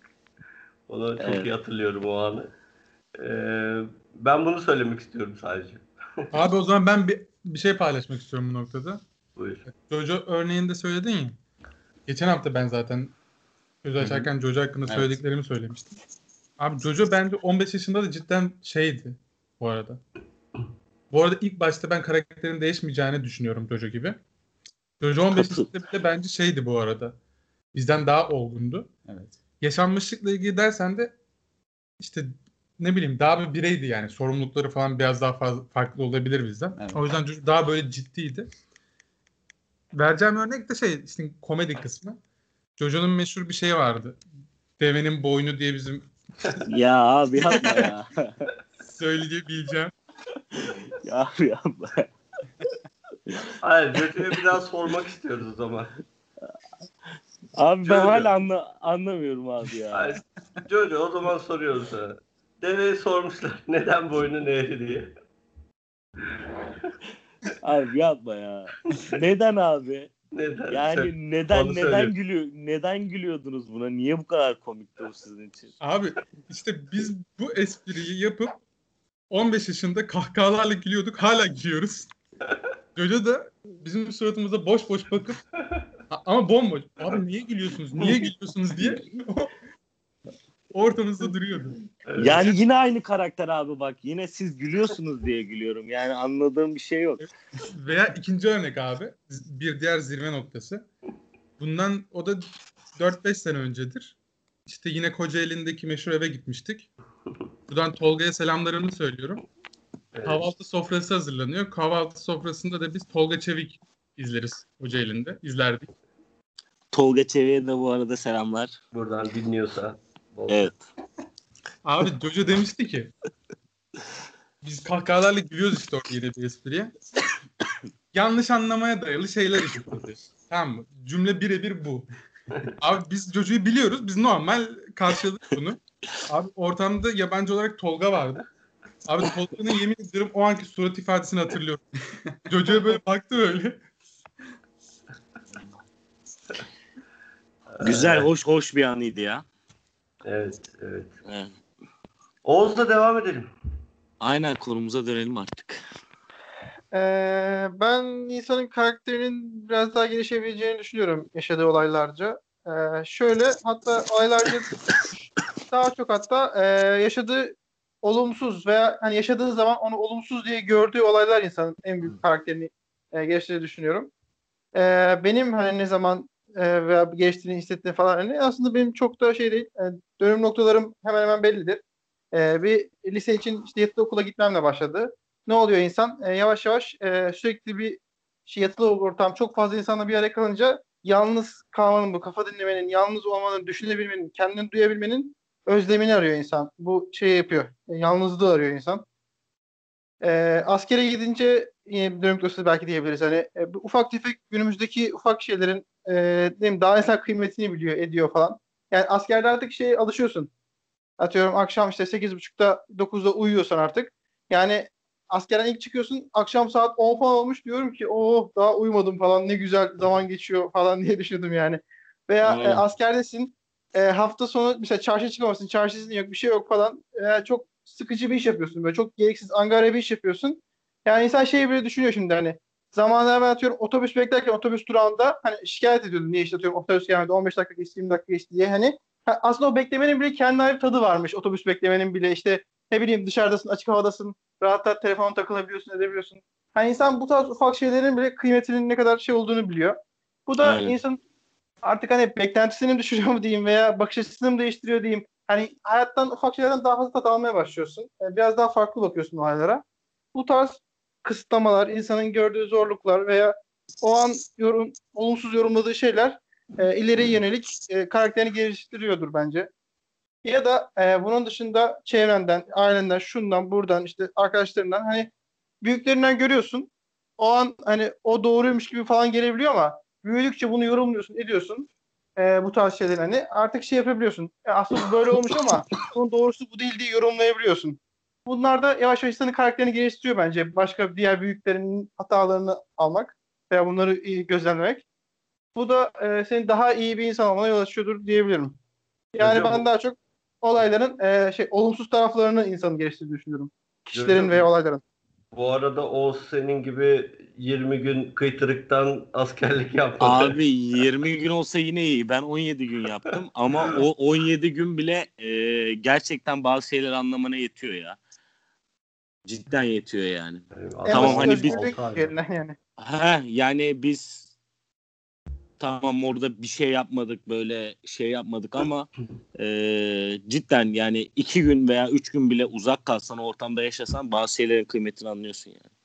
Onu çok Evet. iyi hatırlıyorum o anı. E, ben bunu söylemek istiyorum sadece. *laughs* Abi o zaman ben bir bir şey paylaşmak istiyorum bu noktada. Buyur. Jojo örneğinde söyledin ya. Geçen hafta ben zaten söz açarken Jojo hakkında Evet. söylediklerimi söylemiştim. Abi Jojo bence 15 yaşında da cidden şeydi bu arada. Bu arada ilk başta ben karakterin değişmeyeceğini düşünüyorum Jojo gibi. 15 Katıl. yaşında bile bence şeydi bu arada. Bizden daha olgundu. Evet. Yaşanmışlıkla ilgili dersen de işte ne bileyim daha bir bireydi yani. Sorumlulukları falan biraz daha fazla farklı olabilir bizden. Evet. O yüzden daha böyle ciddiydi. Vereceğim örnek de şey işte komedi kısmı. Jojo'nun meşhur bir şeyi vardı. Devenin boynu diye bizim *laughs* Ya abi yapma ya. *laughs* söyleyebileceğim. *laughs* ya abi yapma. Hayır Jojo'ya bir daha sormak istiyoruz o zaman. Abi ben Jojo. hala anla, anlamıyorum abi ya. Hayır, Jojo o zaman soruyoruz sana. Deveye sormuşlar neden boynu eğri diye. Abi yapma ya. Neden abi? Neden? Sen- Yani neden onu neden söyle. gülüyor neden gülüyordunuz buna? Niye bu kadar komikti o sizin için? Abi işte biz bu espriyi yapıp 15 yaşında kahkahalarla gülüyorduk. Hala gülüyoruz. Jojo da bizim suratımıza boş boş bakıp "A- ama bomboş. Abi niye gülüyorsunuz? Niye gülüyorsunuz diye *laughs* ortamızda duruyordu. Evet. Yani yine aynı karakter abi bak. Yine siz gülüyorsunuz diye gülüyorum. Yani anladığım bir şey yok. Veya ikinci örnek abi. Bir diğer zirve noktası. Bundan o da 4-5 sene öncedir. İşte yine Kocaeli'ndeki meşhur eve gitmiştik. Buradan Tolga'ya selamlarımı söylüyorum. Kahvaltı sofrası hazırlanıyor. Kahvaltı sofrasında da biz Tolga Çevik izleriz Kocaeli'nde. izlerdik. Tolga Çevik'e de bu arada selamlar. Buradan dinliyorsa. bol- Evet. Abi Jojo demişti ki biz kahkahalarla gülüyoruz işte orada yine bir espriye. Yanlış anlamaya dayalı şeyler işitledi. Tamam mı? Cümle birebir bu. Abi biz Jojo'yu biliyoruz. Biz normal karşıladık bunu. Abi ortamda yabancı olarak Tolga vardı. Abi Tolga'nın yemin ediyorum o anki surat ifadesini hatırlıyorum. *laughs* Jojo'ya böyle baktı öyle. Güzel, hoş hoş bir anıydı ya. Evet, evet. Evet. Oğuz'la devam edelim. Aynen konumuza dönelim artık. Ee, ben insanın karakterinin biraz daha gelişebileceğini düşünüyorum yaşadığı olaylarca. Ee, şöyle hatta olaylarca *coughs* daha çok hatta e, yaşadığı olumsuz veya hani yaşadığı zaman onu olumsuz diye gördüğü olaylar insanın en büyük karakterini e, geliştirdiğini düşünüyorum. Ee, benim hani ne zaman e, veya geçtiğini hissettiğini falan hani aslında benim çok da şey değil. E, dönüm noktalarım hemen hemen bellidir. E, bir lise için işte yatılı okula gitmemle başladı ne oluyor insan? E, yavaş yavaş e, sürekli bir şey yatılı ortam çok fazla insanla bir araya kalınca yalnız kalmanın, bu kafa dinlemenin, yalnız olmanın, düşünebilmenin, kendini duyabilmenin özlemini arıyor insan. Bu şey yapıyor. Yalnızlığı arıyor insan. E, askere gidince yine bir dönüm noktası belki diyebiliriz. Hani e, bu ufak tefek günümüzdeki ufak şeylerin e, ne bileyim, daha insan kıymetini biliyor, ediyor falan. Yani askerde artık şey alışıyorsun. Atıyorum akşam işte 8.30'da 9'da uyuyorsan artık. Yani askerden ilk çıkıyorsun akşam saat 10 falan olmuş diyorum ki oh daha uyumadım falan ne güzel zaman geçiyor falan *laughs* diye düşündüm yani. Veya e, askerdesin e, hafta sonu mesela çarşıya çıkamazsın çarşı izni yok bir şey yok falan E, çok sıkıcı bir iş yapıyorsun böyle çok gereksiz angarya bir iş yapıyorsun. Yani insan şey bile düşünüyor şimdi hani zamanında ben atıyorum otobüs beklerken otobüs durağında hani şikayet ediyordum niye işte atıyorum otobüs gelmedi 15 dakika geçti 20 dakika geçti diye hani ha, aslında o beklemenin bile kendi ayrı tadı varmış otobüs beklemenin bile işte ne bileyim dışarıdasın açık havadasın rahat rahat telefona takılabiliyorsun edebiliyorsun. Hani insan bu tarz ufak şeylerin bile kıymetinin ne kadar şey olduğunu biliyor. Bu da Aynen. insan artık hani beklentisini mi düşürüyor mu diyeyim veya bakış açısını mı değiştiriyor diyeyim. Hani hayattan ufak şeylerden daha fazla tat almaya başlıyorsun. Yani biraz daha farklı bakıyorsun olaylara. Bu tarz kısıtlamalar, insanın gördüğü zorluklar veya o an yorum, olumsuz yorumladığı şeyler e, ileriye yönelik e, karakterini geliştiriyordur bence. Ya da e, bunun dışında çevrenden, ailenden, şundan, buradan, işte arkadaşlarından hani büyüklerinden görüyorsun. O an hani o doğruymuş gibi falan gelebiliyor ama büyüdükçe bunu yorumluyorsun, ediyorsun. E, bu tarz şeyler hani artık şey yapabiliyorsun. E, aslında bu böyle olmuş ama bunun doğrusu bu değil diye yorumlayabiliyorsun. Bunlar da yavaş yavaş insanın karakterini geliştiriyor bence. Başka diğer büyüklerin hatalarını almak veya bunları gözlemlemek. Bu da e, senin daha iyi bir insan olmana yol açıyordur diyebilirim. Yani Hocam ben daha çok olayların e, şey olumsuz taraflarını insanın geliştirdiğini düşünüyorum. Kişilerin Hocam- veya olayların. Bu arada o senin gibi 20 gün kıytırıktan askerlik yapmadı. Abi 20 gün olsa yine iyi. Ben 17 gün yaptım ama o 17 gün bile e, gerçekten bazı şeyler anlamana yetiyor ya. Cidden yetiyor yani. Yani Tamam, hani biz- yani. He yani biz tamam orada bir şey yapmadık böyle şey yapmadık ama *clears throat* e, cidden yani iki gün veya üç gün bile uzak kalsan ortamda yaşasan bazı şeylerin kıymetini anlıyorsun yani.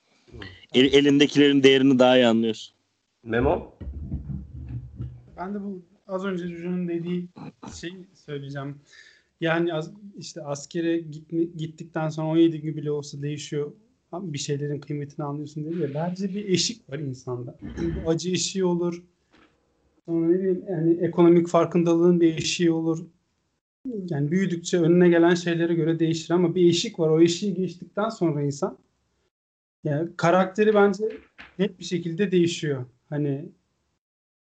El, elindekilerin değerini daha iyi anlıyorsun. Memo? Ben de bu az önce Cücü'nün dediği şeyi söyleyeceğim. Yani az, işte askere gitme, gittikten sonra 17 gün bile olsa değişiyor. Bir şeylerin kıymetini anlıyorsun dedi ya. Bence bir eşik var insanda. Bu acı eşiği olur. Sonra ne bileyim yani ekonomik farkındalığın bir eşiği olur. Yani büyüdükçe önüne gelen şeylere göre değişir ama bir eşik var. O eşiği geçtikten sonra insan yani karakteri bence net bir şekilde değişiyor. Hani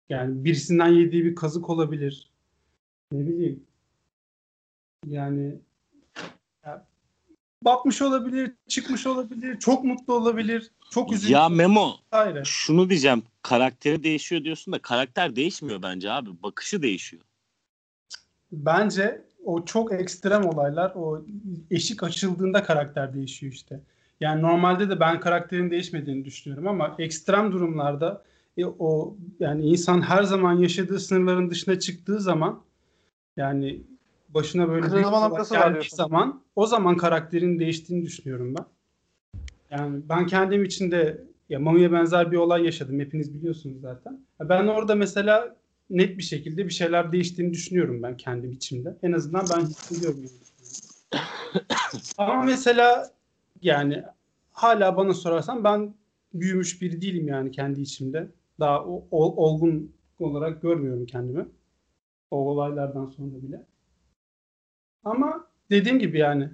yani birisinden yediği bir kazık olabilir. Ne bileyim. Yani ya, batmış olabilir, çıkmış olabilir, çok mutlu olabilir, çok üzüntü. Ya Memo Hayır. şunu diyeceğim karakteri değişiyor diyorsun da karakter değişmiyor bence abi bakışı değişiyor. Bence o çok ekstrem olaylar o eşik açıldığında karakter değişiyor işte. Yani normalde de ben karakterin değişmediğini düşünüyorum ama ekstrem durumlarda e, o yani insan her zaman yaşadığı sınırların dışına çıktığı zaman yani başına böyle Kırılma bir geldiği zaman o zaman karakterin değiştiğini düşünüyorum ben. Yani ben kendim için de ya Mami'ye benzer bir olay yaşadım. Hepiniz biliyorsunuz zaten. Ya Ben orada mesela net bir şekilde bir şeyler değiştiğini düşünüyorum ben kendim içimde. En azından ben hissediyorum. *coughs* Ama mesela yani hala bana sorarsan ben büyümüş biri değilim yani kendi içimde. Daha o, ol- olgun olarak görmüyorum kendimi. O olaylardan sonra bile. Ama dediğim gibi yani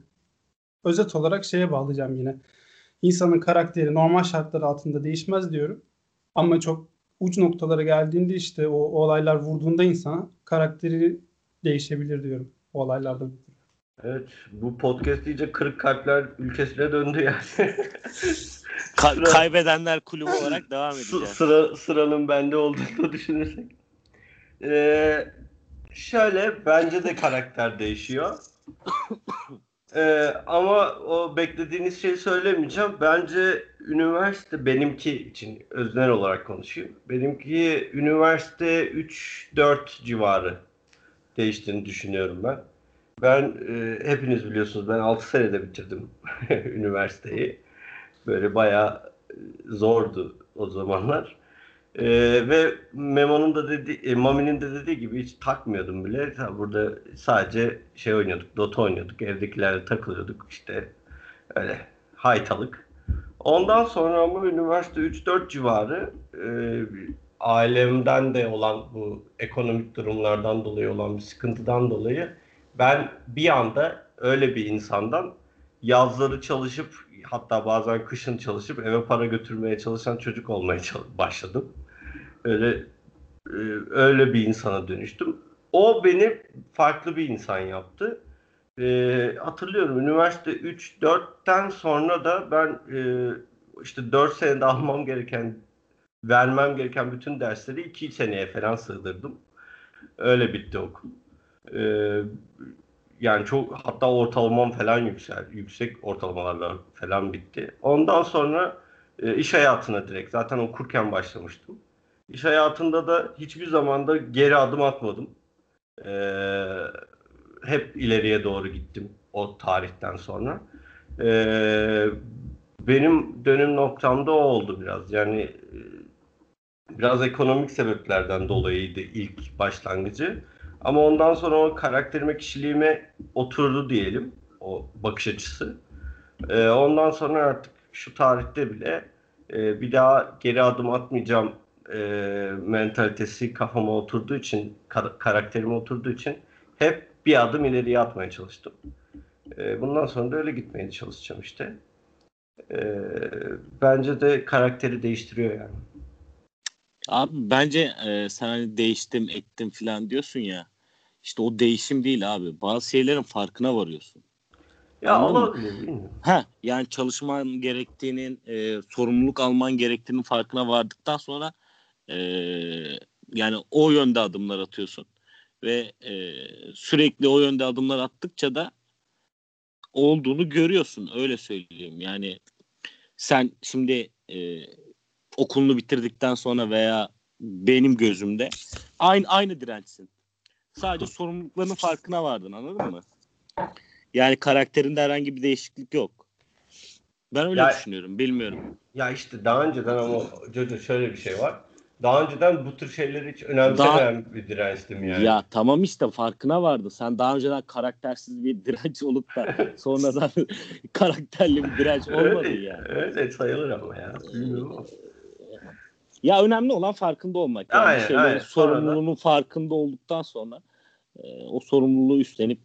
özet olarak şeye bağlayacağım yine. İnsanın karakteri normal şartlar altında değişmez diyorum. Ama çok uç noktalara geldiğinde işte o, o olaylar vurduğunda insana karakteri değişebilir diyorum. O olaylardan. Evet bu podcast iyice kırık kalpler ülkesine döndü yani. *laughs* Ka- Sıra- kaybedenler kulübü olarak devam edeceğiz. sıra sıranın bende olduğunu düşünürsek. Ee, şöyle bence de karakter değişiyor. *laughs* Ee, ama o beklediğiniz şeyi söylemeyeceğim. Bence üniversite benimki için öznel olarak konuşayım. Benimki üniversite 3-4 civarı değiştiğini düşünüyorum ben. Ben e, hepiniz biliyorsunuz ben 6 senede bitirdim *laughs* üniversiteyi. Böyle bayağı e, zordu o zamanlar. Ee, ve Memo'nun da dediği, e, Mami'nin de dediği gibi hiç takmıyordum bile. Burada sadece şey oynuyorduk, Dota oynuyorduk, evdekilerle takılıyorduk işte öyle haytalık. Ondan sonra ama üniversite 3-4 civarı e, ailemden de olan bu ekonomik durumlardan dolayı olan bir sıkıntıdan dolayı ben bir anda öyle bir insandan yazları çalışıp hatta bazen kışın çalışıp eve para götürmeye çalışan çocuk olmaya başladım. Öyle e, öyle bir insana dönüştüm. O beni farklı bir insan yaptı. E, hatırlıyorum üniversite 3-4'ten sonra da ben e, işte 4 senede *laughs* almam gereken vermem gereken bütün dersleri 2 seneye falan sığdırdım. Öyle bitti okul. E, yani çok hatta ortalamam falan yüksel, yüksek ortalamalarla falan bitti. Ondan sonra e, iş hayatına direkt zaten okurken başlamıştım. İş hayatında da hiçbir zaman da geri adım atmadım. E, hep ileriye doğru gittim o tarihten sonra. E, benim dönüm noktamda o oldu biraz. Yani e, biraz ekonomik sebeplerden dolayıydı ilk başlangıcı. Ama ondan sonra o karakterime, kişiliğime oturdu diyelim. O bakış açısı. Ee, ondan sonra artık şu tarihte bile e, bir daha geri adım atmayacağım e, mentalitesi kafama oturduğu için, kar- karakterime oturduğu için hep bir adım ileriye atmaya çalıştım. E, bundan sonra da öyle gitmeye çalışacağım işte. E, bence de karakteri değiştiriyor yani. Abi bence e, sen hani değiştim ettim falan diyorsun ya. İşte o değişim değil abi. Bazı şeylerin farkına varıyorsun. Ya bilmiyorum. Ha yani çalışman gerektiğinin, e, sorumluluk alman gerektiğinin farkına vardıktan sonra e, yani o yönde adımlar atıyorsun ve e, sürekli o yönde adımlar attıkça da olduğunu görüyorsun öyle söyleyeyim. Yani sen şimdi e, okulunu bitirdikten sonra veya benim gözümde aynı aynı dirençsin. Sadece sorumluluklarının farkına vardın anladın mı? Yani karakterinde herhangi bir değişiklik yok. Ben öyle Ya- düşünüyorum. Bilmiyorum. Ya işte daha önceden ama Jojo şöyle bir şey var. Daha önceden bu tür şeyleri hiç önemsemeyen bir dirençtim yani. Ya tamam işte farkına vardı. Sen daha önceden karaktersiz bir direnç olup da sonradan *laughs* karakterli bir direnç olmadın öyle, yani. öyle sayılır ama ya. Bilmiyorum ama. Ya önemli olan farkında olmak. Yani Aynen, şeylerin aynen. Sorumluluğunun farkında olduktan sonra e, o sorumluluğu üstlenip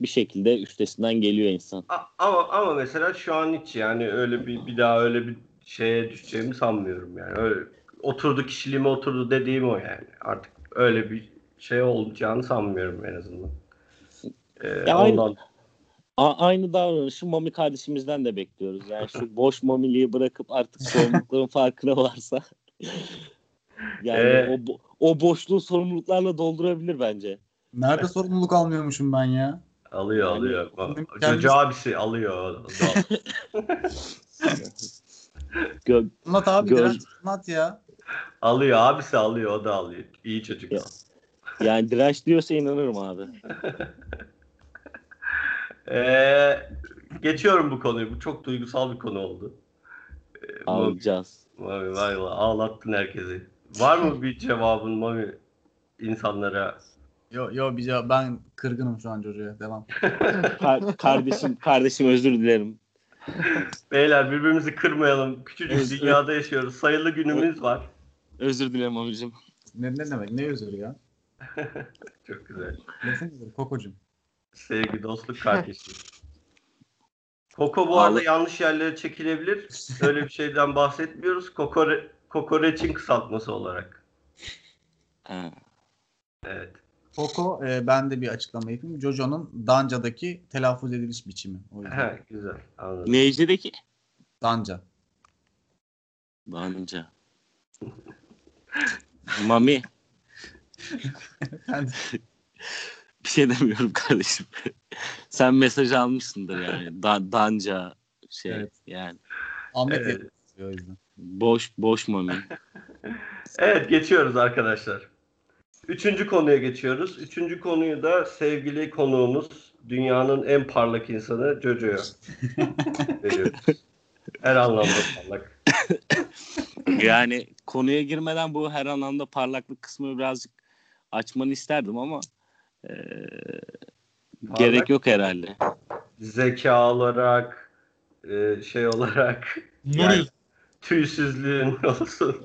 bir şekilde üstesinden geliyor insan. Ama ama mesela şu an hiç yani öyle bir bir daha öyle bir şeye düşeceğimi sanmıyorum yani. Öyle oturdu kişiliğime oturdu dediğim o yani. Artık öyle bir şey olacağını sanmıyorum en azından. Ee, Ya aynı- ondan A- aynı davranışı Mami kardeşimizden de bekliyoruz. Yani şu boş mamiliği bırakıp artık sorumlulukların farkına varsa *laughs* yani Ee, o, bo- o boşluğu sorumluluklarla doldurabilir bence. Nerede sorumluluk almıyormuşum ben ya? alıyor Yani- alıyor. Kendisi- Çocuğu abisi alıyor. da- *laughs* Gö- Anlat abi Göz- direnç anlat ya. Alıyor abisi alıyor o da alıyor. İyi çocuk. Ya. yani direnç diyorsa inanırım abi. *laughs* Ee, geçiyorum bu konuyu. Bu çok duygusal bir konu oldu. Ee, Alacağız. Mami vay vay ağlattın herkesi. Var mı bir cevabın Mami insanlara? Yo yo bir cevap. Ben kırgınım şu an çocuğa. Devam. *laughs* Ka- kardeşim kardeşim özür dilerim. Beyler birbirimizi kırmayalım. Küçücük dünyada yaşıyoruz. Sayılı günümüz var. Özür dilerim amicim. Ne, ne demek? Ne özür ya? *laughs* Çok güzel. Güzel. Kokocum. Sevgi, dostluk, kardeşlik. Koko bu arada Ağla- yanlış yerlere çekilebilir. Öyle bir şeyden bahsetmiyoruz. Kokore, kokoreçin kısaltması olarak. Ha. Evet. Koko e, ben de bir açıklama yapayım. Jojo'nun Danca'daki telaffuz ediliş biçimi. O yüzden. He, güzel. Anladım. Neyce'deki? Danca. Danca. Mami bir şey demiyorum kardeşim. Sen mesaj almışsındır yani. Da- danca şey Evet. yani. Ahmet Evet. evet. o yüzden. Boş boş Mami. *laughs* Evet geçiyoruz arkadaşlar. Üçüncü konuya geçiyoruz. Üçüncü konuyu da sevgili konuğumuz dünyanın en parlak insanı Jojo'ya *laughs* veriyoruz. Her anlamda parlak. Yani konuya girmeden bu her anlamda parlaklık kısmını birazcık açmanı isterdim ama eee, gerek yok herhalde. Zeka olarak, e, şey olarak, Yani- tüysüzlüğün olsun.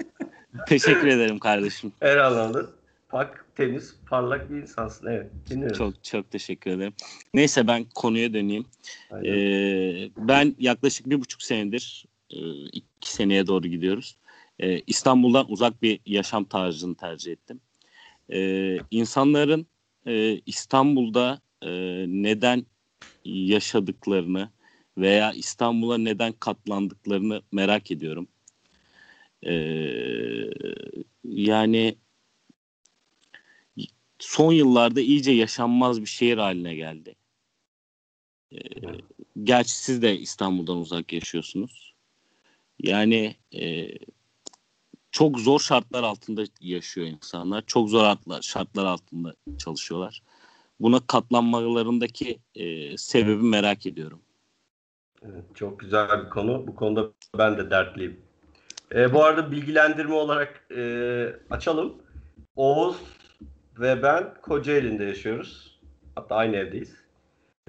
*laughs* Teşekkür ederim kardeşim. Her anlamda pak, temiz, parlak bir insansın. Evet. Dinliyorum. Çok çok teşekkür ederim. Neyse ben konuya döneyim. Aynen. Ee, ben yaklaşık bir buçuk senedir e, iki seneye doğru gidiyoruz. Ee, İstanbul'dan uzak bir yaşam tarzını tercih ettim. Ee, insanların e, İstanbul'da e, neden yaşadıklarını veya İstanbul'a neden katlandıklarını merak ediyorum. Ee, yani son yıllarda iyice yaşanmaz bir şehir haline geldi. Gerçi siz de İstanbul'dan uzak yaşıyorsunuz. Yani e, çok zor şartlar altında yaşıyor insanlar. Çok zor şartlar altında çalışıyorlar. Buna katlanmalarındaki e, sebebi merak ediyorum. Evet, çok güzel bir konu. Bu konuda ben de dertliyim. E, bu arada bilgilendirme olarak e, açalım. Oğuz ve ben Kocaeli'nde yaşıyoruz. Hatta aynı evdeyiz.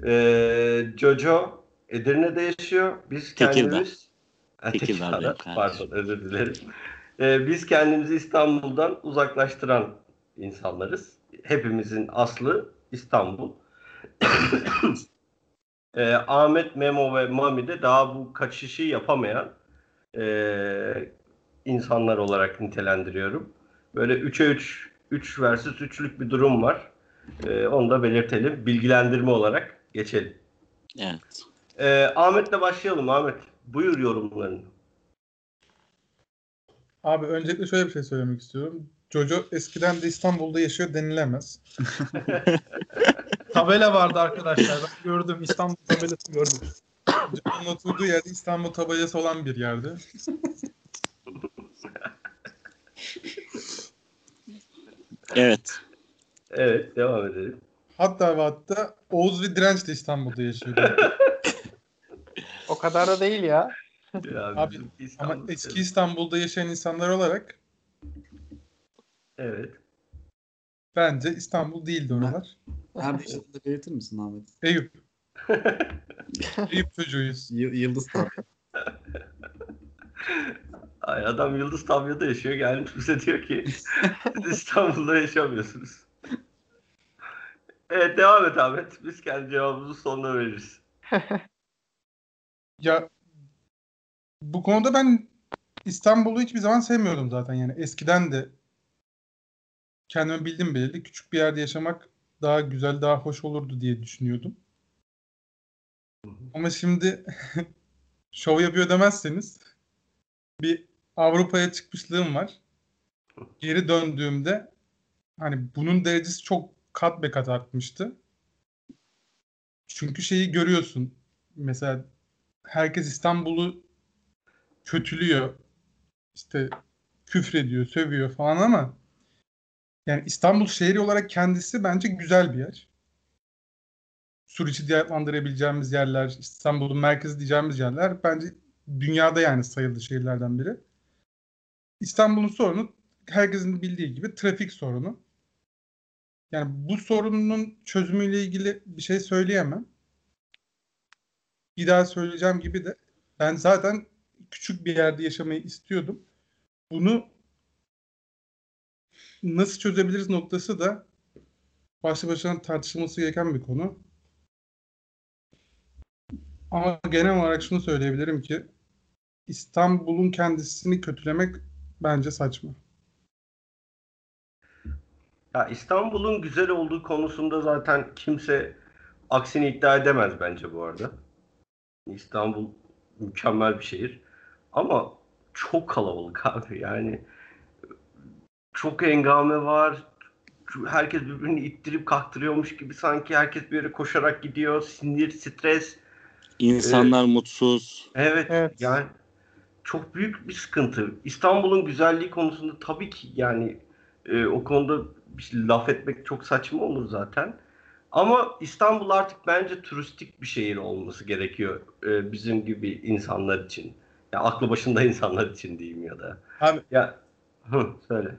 E, Jojo Edirne'de yaşıyor. Biz Tekirdağ. kendimiz... Tekirdağ'da. Pardon özür dilerim. E, biz kendimizi İstanbul'dan uzaklaştıran insanlarız. Hepimizin aslı İstanbul. *coughs* E, Ahmet, Memo ve Mami de daha bu kaçışı yapamayan e, insanlar olarak nitelendiriyorum. Böyle 3'e 3, 3 versus 3'lük bir durum var. E, onu da belirtelim. Bilgilendirme olarak geçelim. Evet. Ee, Ahmet'le başlayalım Ahmet. Buyur yorumlarını. Abi öncelikle şöyle bir şey söylemek istiyorum. Jojo eskiden de İstanbul'da yaşıyor denilemez. *laughs* Tabela vardı arkadaşlar. Ben gördüm. İstanbul tabelası gördüm. Jojo'nun oturduğu yerde İstanbul tabelası olan bir yerde. Evet. Evet devam edelim. Hatta ve hatta Oğuz ve Direnç de İstanbul'da yaşıyordu. O kadar da değil ya. Ya, Abi, Ama eski İstanbul'da yaşayan insanlar olarak Evet. bence İstanbul değildi oralar. Nerede yaşadığını belirtir misin Ahmet? Eyüp. *laughs* Eyüp çocuğuyuz. Y- Yıldız Tabi. Ay adam Yıldız Tabya'da yaşıyor. Gelmiş bize diyor ki siz İstanbul'da yaşamıyorsunuz. Evet devam et Ahmet. Biz kendi cevabımızı sonuna veririz. Ya bu konuda ben İstanbul'u hiçbir zaman sevmiyordum zaten yani eskiden de kendimi bildim belli küçük bir yerde yaşamak daha güzel daha hoş olurdu diye düşünüyordum. Ama şimdi *laughs* şov yapıyor demezseniz bir Avrupa'ya çıkmışlığım var. Geri döndüğümde hani bunun derecesi çok kat be kat artmıştı. Çünkü şeyi görüyorsun. Mesela herkes İstanbul'u kötülüyor. İşte küfrediyor, sövüyor falan ama yani İstanbul şehri olarak kendisi bence güzel bir yer. Suriçi diye adlandırabileceğimiz yerler, İstanbul'un merkezi diyeceğimiz yerler bence dünyada yani sayılı şehirlerden biri. İstanbul'un sorunu herkesin bildiği gibi trafik sorunu. Yani bu sorunun çözümüyle ilgili bir şey söyleyemem bir daha söyleyeceğim gibi de ben zaten küçük bir yerde yaşamayı istiyordum. Bunu nasıl çözebiliriz noktası da başlı başına tartışılması gereken bir konu. Ama genel olarak şunu söyleyebilirim ki İstanbul'un kendisini kötülemek bence saçma. Ya İstanbul'un güzel olduğu konusunda zaten kimse aksini iddia edemez bence bu arada. İstanbul mükemmel bir şehir. Ama çok kalabalık *laughs* abi. Yani çok engame var. Herkes birbirini ittirip kaktırıyormuş gibi sanki herkes bir yere koşarak gidiyor. Sinir, stres. İnsanlar mutsuz. Evet, Evet. yani çok büyük bir sıkıntı. İstanbul'un güzelliği konusunda tabii ki yani e, o konuda bir şey laf etmek çok saçma olur zaten. Ama İstanbul artık bence turistik bir şehir olması gerekiyor e, bizim gibi insanlar için. Ya aklı başında insanlar için diyeyim ya da. Abi Ya hı, söyle.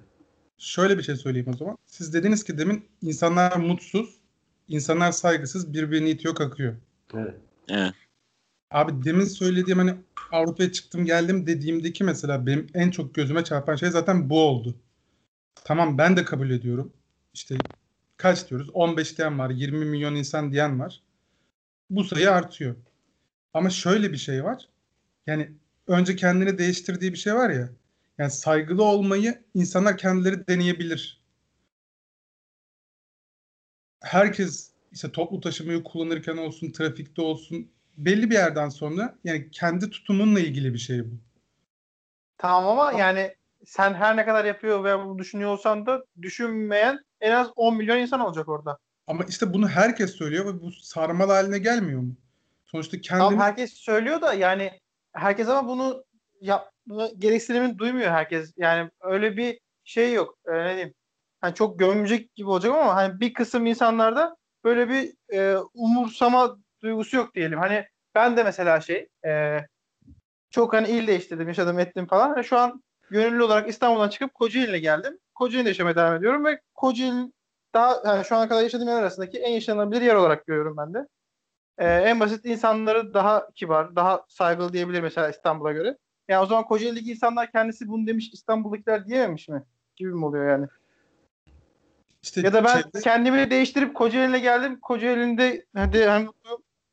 şöyle bir şey söyleyeyim o zaman. Siz dediniz ki demin insanlar mutsuz, insanlar saygısız, birbirini itiyor kakıyor. Evet. Evet. Abi demin söylediğim hani Avrupa'ya çıktım geldim dediğimdeki mesela benim en çok gözüme çarpan şey zaten bu oldu. Tamam ben de kabul ediyorum. İşte kaç diyoruz? 15 diyen var, 20 milyon insan diyen var. Bu sayı artıyor. Ama şöyle bir şey var. Yani önce kendini değiştirdiği bir şey var ya. Yani saygılı olmayı insanlar kendileri deneyebilir. Herkes işte toplu taşımayı kullanırken olsun, trafikte olsun belli bir yerden sonra yani kendi tutumunla ilgili bir şey bu. Tamam ama yani sen her ne kadar yapıyor ve bunu düşünüyor olsan da düşünmeyen en az 10 milyon insan olacak orada. Ama işte bunu herkes söylüyor ve bu sarmal haline gelmiyor mu? Sonuçta Tamam kendini herkes söylüyor da yani herkes ama bunu yapma gereksinimini duymuyor herkes. Yani öyle bir şey yok. Ee, ne diyeyim? Hani çok gömecek gibi olacak ama hani bir kısım insanlarda böyle bir e, umursama duygusu yok diyelim. Hani ben de mesela şey e, çok hani il değiştirdim, yaşadım, ettim falan. Hani şu an gönüllü olarak İstanbul'dan çıkıp Kocaeli'ne geldim. Kocaeli'de yaşamaya devam ediyorum ve Kocaeli daha yani şu ana kadar yaşadığım yer arasındaki en yaşanabilir yer olarak görüyorum ben de. Ee, en basit insanları daha kibar, daha saygılı diyebilir mesela İstanbul'a göre. Yani o zaman Kocaeli'deki insanlar kendisi bunu demiş, İstanbul'dakiler diyememiş mi? Gibi mi oluyor yani? işte Ya da ben şeyde- kendimi değiştirip Kocaeli'ne geldim. Kocaeli'nde hadi hani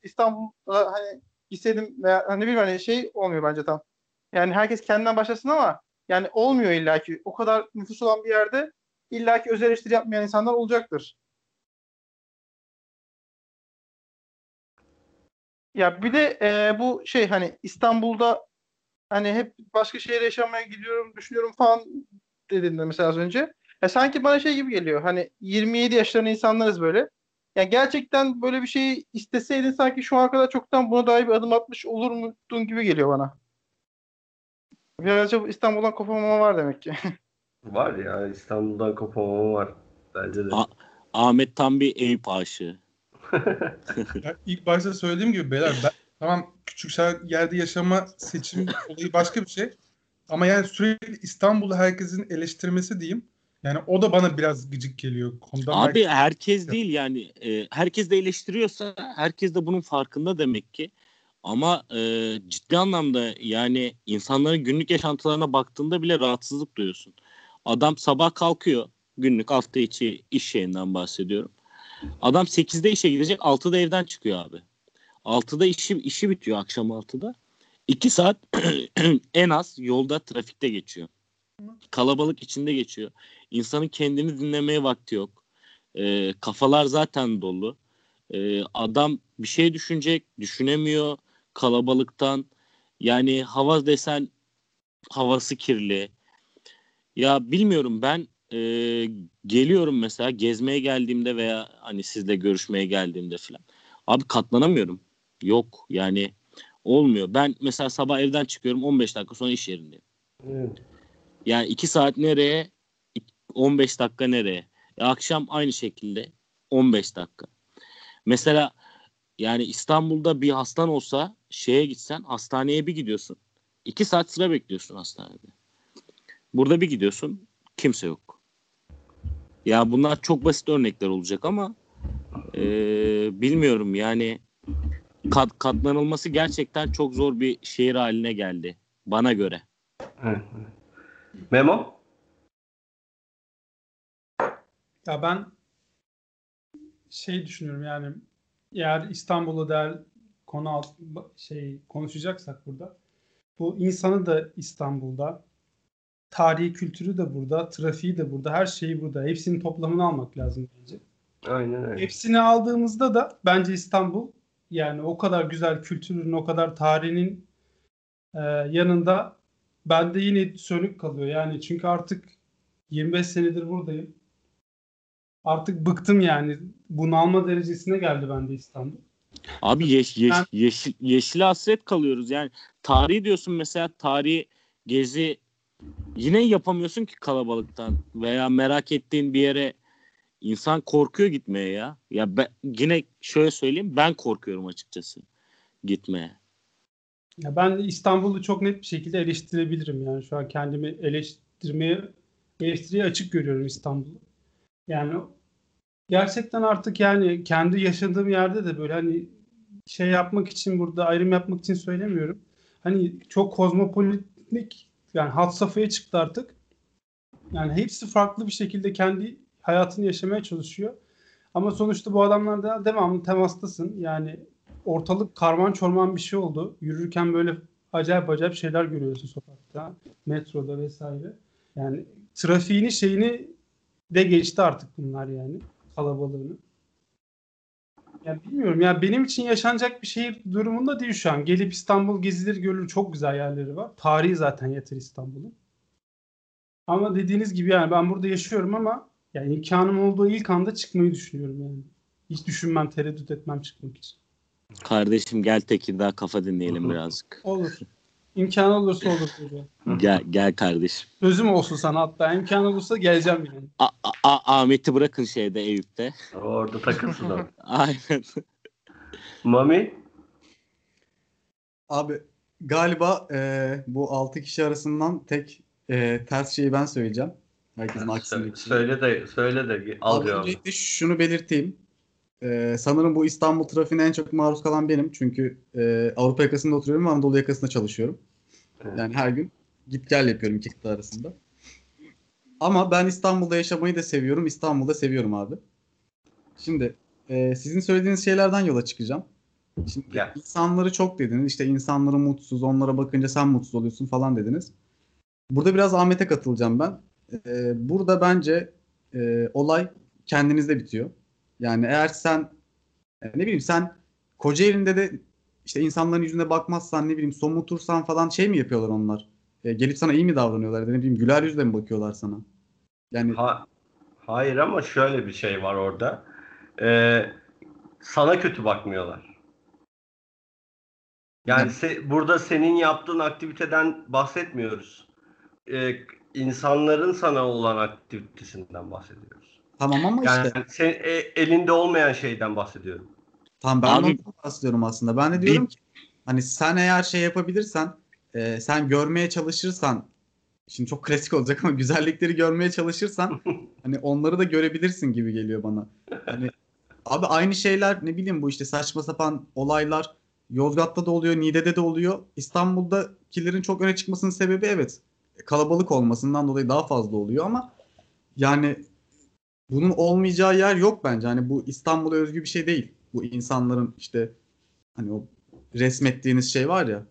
İstanbul'a hani gitseydim veya hani bilmem hani şey olmuyor bence tam. Yani herkes kendinden başlasın ama yani olmuyor illaki. O kadar nüfus olan bir yerde illaki öz eleştiri yapmayan insanlar olacaktır. Ya bir de e, bu şey hani İstanbul'da hani hep başka şehre yaşamaya gidiyorum, düşünüyorum falan dedin de mesela az önce. Ya sanki bana şey gibi geliyor. Hani 27 yaşlarında insanlarız böyle. Ya gerçekten böyle bir şeyi isteseydin sanki şu ana kadar çoktan buna dair bir adım atmış olur muydun gibi geliyor bana. Birazcık İstanbul'dan kopamama var demek ki. *laughs* Var ya İstanbul'dan kopamama var. Bence de. A- Ahmet tam bir Eyüp aşığı. *laughs* Ya ilk başta söylediğim gibi beyler ben, tamam küçük yerde yaşama seçim olayı başka bir şey. Ama yani sürekli İstanbul'u herkesin eleştirmesi diyeyim. Yani o da bana biraz gıcık geliyor. Konudan Abi herkes- herkes değil yani e, herkes de eleştiriyorsa herkes de bunun farkında demek ki. Ama e, ciddi anlamda yani insanların günlük yaşantılarına baktığında bile rahatsızlık duyuyorsun. Adam sabah kalkıyor günlük hafta içi iş yerinden bahsediyorum. Adam 8'de işe gidecek 6'da evden çıkıyor abi. 6'da işi, işi bitiyor akşam 6'da. 2 saat *clears throat* en az yolda trafikte geçiyor. Kalabalık içinde geçiyor. İnsanın kendini dinlemeye vakti yok. Ee, kafalar zaten dolu. Ee, adam bir şey düşünecek, düşünemiyor kalabalıktan. Yani hava desen havası kirli. Ya bilmiyorum ben e, geliyorum mesela gezmeye geldiğimde veya hani sizle görüşmeye geldiğimde falan. Abi katlanamıyorum. Yok yani olmuyor. Ben mesela sabah evden çıkıyorum 15 dakika sonra iş yerindeyim. Evet. Yani 2 saat nereye? 15 dakika nereye? E, akşam aynı şekilde 15 dakika. Mesela yani İstanbul'da bir hastan olsa şeye gitsen hastaneye bir gidiyorsun. 2 saat sıra bekliyorsun hastanede. Burada bir gidiyorsun kimse yok. Ya bunlar çok basit örnekler olacak ama e, bilmiyorum yani kat, katlanılması gerçekten çok zor bir şehir haline geldi bana göre. Evet. Memo? Ya ben şey düşünüyorum yani eğer İstanbul'u der konu alt, şey konuşacaksak burada bu insanı da İstanbul'da tarihi kültürü de burada, trafiği de burada, her şeyi burada. Hepsinin toplamını almak lazım bence. Aynen öyle. Hepsini aldığımızda da bence İstanbul yani o kadar güzel kültürün, o kadar tarihinin e, yanında bende yine sönük kalıyor. Yani çünkü artık 25 senedir buradayım. Artık bıktım yani. Bunalma derecesine geldi bende İstanbul. Abi yeş, yeş, yeşil, yeşile hasret kalıyoruz. Yani tarihi diyorsun mesela tarihi gezi yine yapamıyorsun ki kalabalıktan veya merak ettiğin bir yere insan korkuyor gitmeye ya. Ya ben, yine şöyle söyleyeyim ben korkuyorum açıkçası gitmeye. Ya ben İstanbul'u çok net bir şekilde eleştirebilirim. Yani şu an kendimi eleştirmeye, eleştiriye açık görüyorum İstanbul'u. Yani gerçekten artık yani kendi yaşadığım yerde de böyle hani şey yapmak için burada ayrım yapmak için söylemiyorum. Hani çok kozmopolitik yani hat safhaya çıktı artık. Yani hepsi farklı bir şekilde kendi hayatını yaşamaya çalışıyor. Ama sonuçta bu adamlar da devamlı temastasın. Yani ortalık karman çorman bir şey oldu. Yürürken böyle acayip acayip şeyler görüyorsun sokakta, metroda vesaire. Yani trafiğini şeyini de geçti artık bunlar yani kalabalığını. Ya bilmiyorum ya benim için yaşanacak bir şehir durumunda değil şu an. Gelip İstanbul gezilir görülür çok güzel yerleri var. Tarihi zaten yeter İstanbul'un. Ama dediğiniz gibi yani ben burada yaşıyorum ama yani imkanım olduğu ilk anda çıkmayı düşünüyorum yani. Hiç düşünmem, tereddüt etmem çıkmak için. Kardeşim gel Tekirdağ kafa dinleyelim birazcık. Olur. İmkan olursa olur hocam. Gel gel kardeşim. Sözüm olsun sana hatta. imkan olursa geleceğim yani. A- A- Ahmet'i bırakın şeyde Eyüp'te. Orada takılsın o. *laughs* Aynen. Mami? Abi galiba e, bu 6 kişi arasından tek e, ters şeyi ben söyleyeceğim. Herkesin aksini Söyle, söyle de söyle de al Abi cevabı. öncelikle şunu belirteyim. Ee, sanırım bu İstanbul trafiğine en çok maruz kalan benim. Çünkü e, Avrupa yakasında oturuyorum ve Anadolu yakasında çalışıyorum. Evet. Yani her gün git gel yapıyorum iki kıta arasında. Ama ben İstanbul'da yaşamayı da seviyorum. İstanbul'da seviyorum abi. Şimdi e, sizin söylediğiniz şeylerden yola çıkacağım. Şimdi Gel. insanları çok dediniz. İşte insanları mutsuz, onlara bakınca sen mutsuz oluyorsun falan dediniz. Burada biraz Ahmet'e katılacağım ben. E, burada bence e, olay kendinizde bitiyor. Yani eğer sen e, ne bileyim sen Kocaeli'nde de işte insanların yüzüne bakmazsan ne bileyim somutursan falan şey mi yapıyorlar onlar? E, gelip sana iyi mi davranıyorlar? Ne bileyim güler yüzle mi bakıyorlar sana? Yani Ha, hayır ama şöyle bir şey var orada. Ee, sana kötü bakmıyorlar. Yani se- burada senin yaptığın aktiviteden bahsetmiyoruz. Ee, insanların sana olan aktivitesinden bahsediyoruz. Tamam ama Yani işte sen, e- elinde olmayan şeyden bahsediyorum. Tamam ben Abi- de ondan bahsediyorum aslında. Ben de diyorum ki hani sen eğer şey yapabilirsen e, sen görmeye çalışırsan şimdi çok klasik olacak ama güzellikleri görmeye çalışırsan *laughs* hani onları da görebilirsin gibi geliyor bana. Hani abi aynı şeyler ne bileyim bu işte saçma sapan olaylar Yozgat'ta da oluyor, Niğde'de de oluyor. İstanbul'dakilerin çok öne çıkmasının sebebi evet kalabalık olmasından dolayı daha fazla oluyor ama yani bunun olmayacağı yer yok bence. Hani bu İstanbul'a özgü bir şey değil. Bu insanların işte hani o resmettiğiniz şey var ya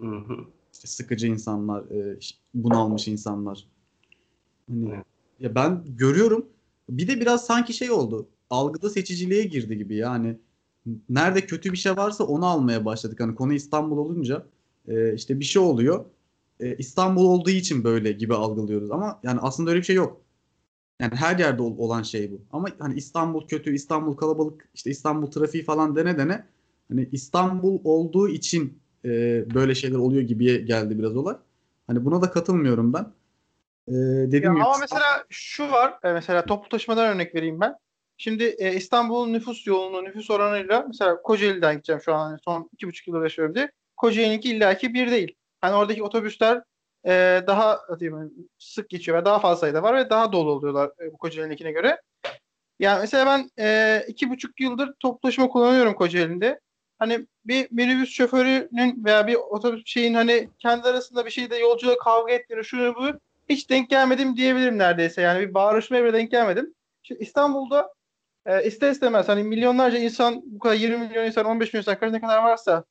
Hı hı. işte sıkıcı insanlar, e, bunalmış insanlar. Hani Evet. ya ben görüyorum. Bir de biraz sanki şey oldu. Algıda seçiciliğe girdi gibi yani. Nerede kötü bir şey varsa onu almaya başladık. Hani konu İstanbul olunca e, işte bir şey oluyor. E, İstanbul olduğu için böyle gibi algılıyoruz ama yani aslında öyle bir şey yok. Yani her yerde ol- olan şey bu. Ama hani İstanbul kötü, İstanbul kalabalık, işte İstanbul trafiği falan dene dene. Hani İstanbul olduğu için e, böyle şeyler oluyor gibi geldi biraz olay. Hani buna da katılmıyorum ben. E, dediğim Ya gibi ama mesela şu var. e, Mesela toplu taşımadan örnek vereyim ben. Şimdi e, İstanbul'un nüfus yoğunluğu, nüfus oranıyla mesela Kocaeli'den gideceğim şu an. hani son iki buçuk yılda yaşıyorum diye. Kocaeli'ninki illaki bir değil. Hani oradaki otobüsler e, daha diyeyim, sık geçiyor ve daha fazla sayıda var ve daha dolu oluyorlar e, bu Kocaeli'ninkine göre. Yani mesela ben e, iki buçuk yıldır toplu taşıma kullanıyorum Kocaeli'nde. Hani bir minibüs şoförünün veya bir otobüs şeyin hani kendi arasında bir şeyde yolcuya kavga ettiğini şunu bu hiç denk gelmedim diyebilirim neredeyse. Yani bir bağırışmaya bile denk gelmedim. Şimdi İstanbul'da e, ister istemez hani milyonlarca insan bu kadar 20 milyon insan 15 milyon insan kaç ne kadar varsa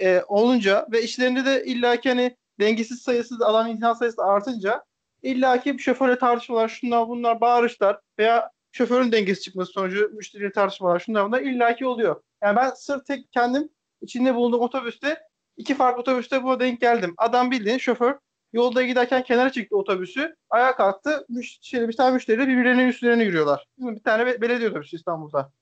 e, olunca ve işlerinde de illaki hani dengesiz sayısı alan insan sayısı artınca illaki bir şoförle tartışmalar şunlar bunlar bağırışlar veya şoförün dengesiz çıkması sonucu müşteriyle tartışmalar şunlar bunlar illaki oluyor. Yani ben sırf tek kendim içinde bulunduğum otobüste iki farklı otobüste buna denk geldim. Adam bildiğin şoför Yolda giderken kenara çıktı otobüsü. Ayağa kalktı. Müşteri, bir tane müşteriyle birbirlerinin üstlerine yürüyorlar. Bir tane be- belediye otobüsü İstanbul'da.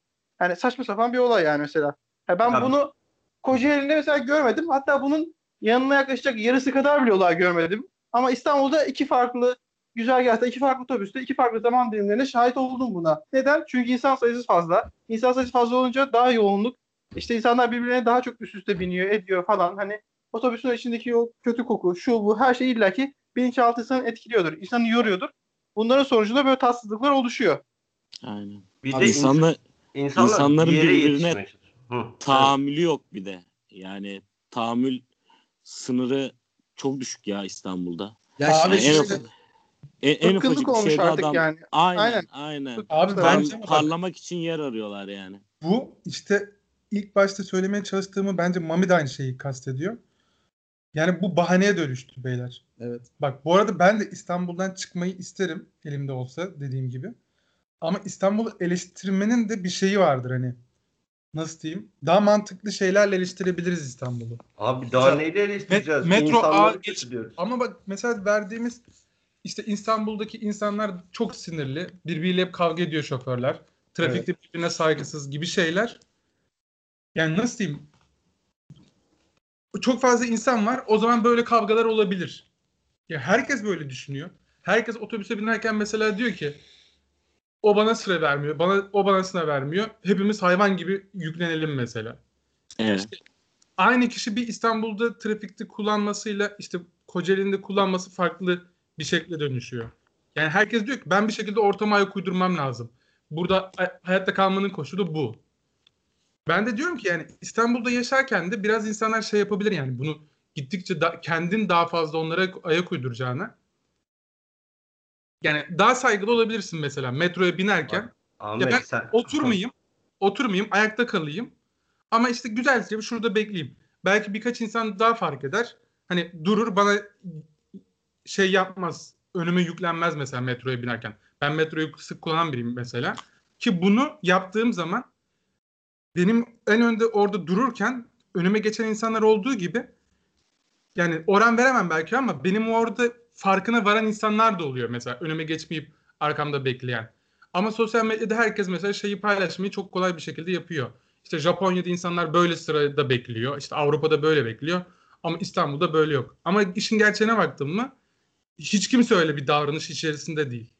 Yani saçma sapan bir olay yani mesela. Ya ben Tabii. bunu Kocaeli'nde mesela görmedim. Hatta bunun yanına yaklaşacak yarısı kadar bile olay görmedim. Ama İstanbul'da iki farklı güzergahta, iki farklı otobüste, iki farklı zaman dilimlerine şahit oldum buna. Neden? Çünkü insan sayısı fazla. İnsan sayısı fazla olunca daha yoğunluk. İşte insanlar birbirlerine daha çok üst üste biniyor, ediyor falan. Hani otobüsün içindeki o kötü koku, şu bu her şey illaki bilinçaltı insanı etkiliyordur. insanı yoruyordur. Bunların sonucunda böyle tatsızlıklar oluşuyor. Aynen. Bir Abi de insanlar, insanlar insanların bir birbirine tahammülü yok bir de. Yani tahammül sınırı çok düşük ya İstanbul'da. ya Abi Yani en, en, en ufacık olmuş şeyde artık adam yani. aynen Aynen. aynen, Abi Ben- parlamak için yer arıyorlar yani. bu işte ilk başta söylemeye çalıştığımı bence Mami de aynı şeyi kastediyor. Yani bu bahaneye dönüştü beyler. evet. Bak bu arada ben de İstanbul'dan çıkmayı isterim elimde olsa dediğim gibi. Ama İstanbul'u eleştirmenin de bir şeyi vardır hani. Nasıl diyeyim? Daha mantıklı şeylerle eleştirebiliriz İstanbul'u. Abi daha Mesela neyle eleştireceğiz? metro İnsanları ağ geç-. Ama bak mesela verdiğimiz işte İstanbul'daki insanlar çok sinirli. Birbiriyle hep kavga ediyor şoförler. Trafikte birbirine saygısız gibi şeyler. Yani nasıl diyeyim? Çok fazla insan var. O zaman böyle kavgalar olabilir. Ya herkes böyle düşünüyor. Herkes otobüse binerken mesela diyor ki o bana sıra vermiyor. Bana o bana sıra vermiyor. Hepimiz hayvan gibi yüklenelim mesela Evet. aynı kişi bir İstanbul'da trafikte kullanmasıyla işte Kocaeli'nde kullanması farklı bir şekle dönüşüyor. Yani herkes diyor ki ben bir şekilde ortama ayak uydurmam lazım. Burada hayatta kalmanın koşulu bu. Ben de diyorum ki yani İstanbul'da yaşarken de biraz insanlar şey yapabilir yani bunu gittikçe da, kendin daha fazla onlara ayak uyduracağına. Yani daha saygılı olabilirsin mesela metroya binerken. Ahmet ben sen Oturmayayım. Oturmayayım. Ayakta kalayım. Ama işte güzelce şurada bekleyeyim. Belki birkaç insan daha fark eder. Hani durur bana şey yapmaz. Önüme yüklenmez mesela metroya binerken. Ben metroyu sık kullanan biriyim mesela. Ki bunu yaptığım zaman benim en önde orada dururken önüme geçen insanlar olduğu gibi yani oran veremem belki ama benim orada farkına varan insanlar da oluyor mesela önüme geçmeyip arkamda bekleyen. Ama sosyal medyada herkes mesela şeyi paylaşmayı çok kolay bir şekilde yapıyor. İşte Japonya'da insanlar böyle sırada bekliyor. İşte Avrupa'da böyle bekliyor. Ama İstanbul'da böyle yok. Ama işin gerçeğine baktım mı hiç kimse öyle bir davranış içerisinde değil.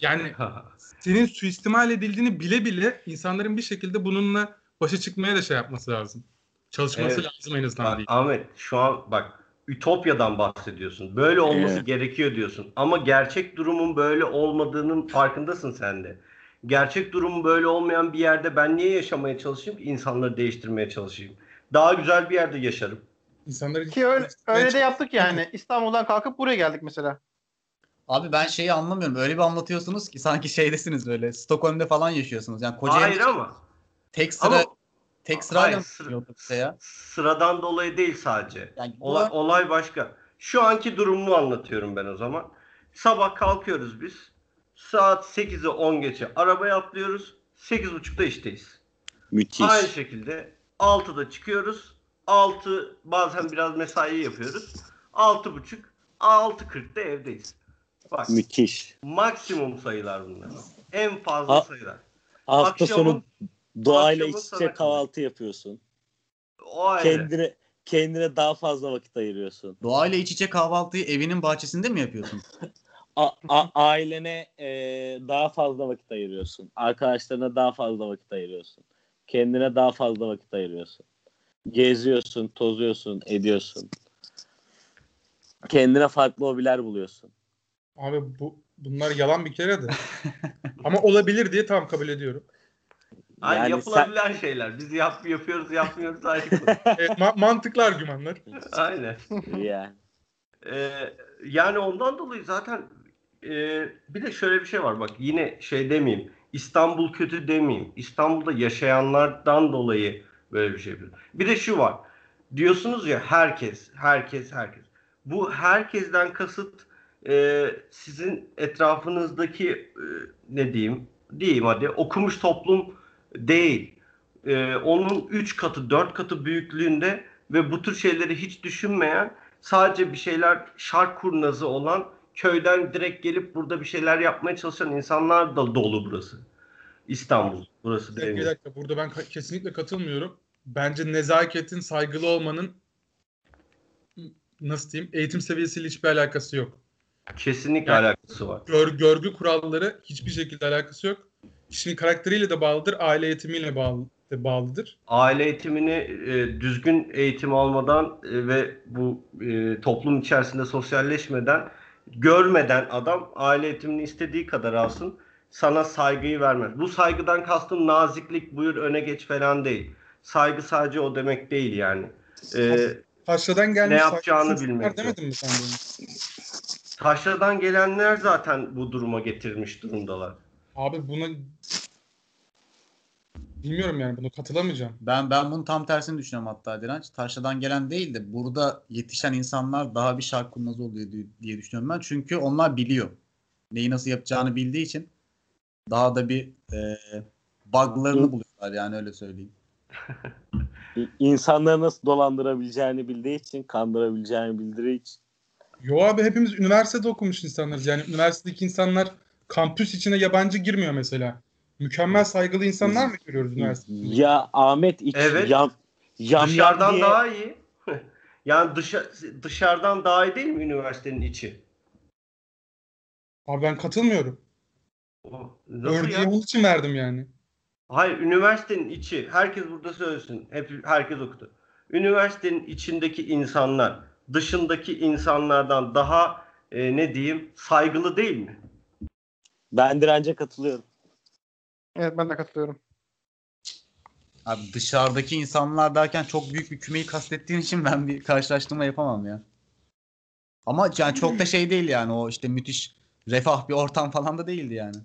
Yani *laughs* senin suistimal edildiğini bile bile insanların bir şekilde bununla başa çıkmaya da şey yapması lazım. Çalışması Evet. lazım en azından Bak, değil. Ahmet şu an bak Ütopya'dan bahsediyorsun. Böyle olması Evet. gerekiyor diyorsun. Ama gerçek durumun böyle olmadığının farkındasın sen de. Gerçek durumun böyle olmayan bir yerde ben niye yaşamaya çalışayım insanları değiştirmeye çalışayım? Daha güzel bir yerde yaşarım. İnsanları Ki öyle, öyle de yaptık yani. *laughs* İstanbul'dan kalkıp buraya geldik mesela. Abi ben şeyi anlamıyorum. Öyle bir anlatıyorsunuz ki sanki şeydesiniz böyle. Stockholm'de falan yaşıyorsunuz. Yani koca Hayır ama tek sıra ama tek sırayla Hayır, mı sıra- ya? sıradan dolayı değil sadece. Yani Olay, olay başka. Şu anki durumumu anlatıyorum ben o zaman. Sabah kalkıyoruz biz. Saat 8'e 10 geçe arabaya atlıyoruz. 8.30'da işteyiz. Müthiş. Aynı şekilde 6'da çıkıyoruz. 6 bazen biraz mesai yapıyoruz. 6.30 6.40'da evdeyiz. Bak Müthiş. maksimum sayılar bunlar. En fazla Ha- sayılar. Hafta Akşamın- sonu doğayla iç içe kahvaltı yapıyorsun. O ayrı. Kendine kendine daha fazla vakit ayırıyorsun. Doğayla iç içe kahvaltıyı evinin bahçesinde mi yapıyorsun? *laughs* A- a- ailene e, daha fazla vakit ayırıyorsun. Arkadaşlarına daha fazla vakit ayırıyorsun. Kendine daha fazla vakit ayırıyorsun. Geziyorsun, tozuyorsun, ediyorsun. Kendine farklı hobiler buluyorsun. Abi bu bunlar yalan bir kere de. Ama olabilir diye tam kabul ediyorum. Hayır, Yani yapılabilen şeyler. Biz yap, yapıyoruz yapmıyoruz ayrı. *laughs* Evet, ma- mantıklı argümanlar. Aynen. Yani. Ee, yani ondan dolayı zaten e, bir de şöyle bir şey var bak yine şey demeyeyim İstanbul kötü demeyeyim İstanbul'da yaşayanlardan dolayı böyle bir şey yapıyorum. Bir de şu var diyorsunuz ya herkes herkes herkes bu herkesten kasıt e, sizin etrafınızdaki e, ne diyeyim diyeyim hadi okumuş toplum değil. E, onun 3 katı 4 katı büyüklüğünde ve bu tür şeyleri hiç düşünmeyen sadece bir şeyler şark kurnazı olan köyden direkt gelip burada bir şeyler yapmaya çalışan insanlar da dolu burası. İstanbul burası dakika, bir değil. dakika. Burada ben kesinlikle katılmıyorum. Bence nezaketin, saygılı olmanın nasıl diyeyim eğitim seviyesiyle hiçbir alakası yok. Kesinlikle Yani- alakası var. Gör, görgü kuralları hiçbir şekilde alakası yok. Kişinin karakteriyle de bağlıdır, aile eğitimiyle bağlı, de bağlıdır. Aile eğitimini e, düzgün eğitim almadan e, ve bu e, toplum içerisinde sosyalleşmeden görmeden adam aile eğitimini istediği kadar alsın sana saygıyı vermez. Bu saygıdan kastım naziklik buyur öne geç falan değil. Saygı sadece o demek değil yani. E, Taşradan gelmiş Ne yapacağını bilmek Demedin mi sen onu? taşradan gelenler zaten bu duruma getirmiş durumdalar. Abi buna bilmiyorum yani bunu katılamayacağım. Ben ben bunun tam tersini düşünüyorum hatta Direnç. Taşradan gelen değil de burada yetişen insanlar daha bir şark kurnazı oluyor diye- diye düşünüyorum ben. Çünkü onlar biliyor. Neyi nasıl yapacağını bildiği için daha da bir e, buglarını buluyorlar yani öyle söyleyeyim. *laughs* İnsanları nasıl dolandırabileceğini bildiği için, kandırabileceğini bildiği için. Yo abi hepimiz üniversitede okumuş insanlarız. Yani üniversitedeki insanlar kampüs içine yabancı girmiyor mesela. Mükemmel saygılı insanlar mı görüyoruz üniversitede? Ya Ahmet iç Evet. yam, yam dışarıdan diye, daha iyi. *laughs* yani dışa, dışarıdan daha iyi değil mi üniversitenin içi? Abi ben katılmıyorum. Ya? onun için verdim yani. Hayır, üniversitenin içi. Herkes burada söylesin. Hep herkes okudu. Üniversitenin içindeki insanlar dışındaki insanlardan daha e, ne diyeyim saygılı değil mi? Ben dirence katılıyorum. Evet ben de katılıyorum. Abi dışarıdaki insanlar derken çok büyük bir kümeyi kastettiğin için ben bir karşılaştırma yapamam ya. Ama yani çok da şey değil yani o işte müthiş refah bir ortam falan da değildi yani.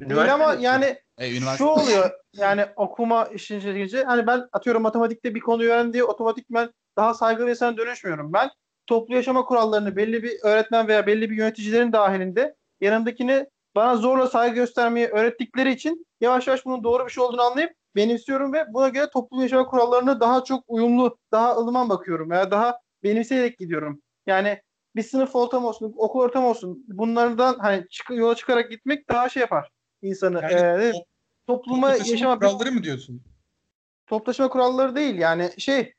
Değil ama yani E, üniversite şu oluyor yani okuma işin içine girince hani ben atıyorum matematikte bir konuyu öğren diye otomatikmen daha saygılı insana dönüşmüyorum. Ben toplu yaşama kurallarını belli bir öğretmen veya belli bir yöneticilerin dahilinde yanımdakini bana zorla saygı göstermeyi öğrettikleri için yavaş yavaş bunun doğru bir şey olduğunu anlayıp benimsiyorum ve buna göre toplum yaşama kurallarına daha çok uyumlu, daha ılıman bakıyorum veya daha benimseyerek gidiyorum. Yani bir sınıf ortam olsun, okul ortam olsun. Bunlardan hani çık yola çıkarak gitmek daha şey yapar insanı. Yani o- topluma yaşama kuralları mı diyorsun? toplaşma kuralları değil yani şey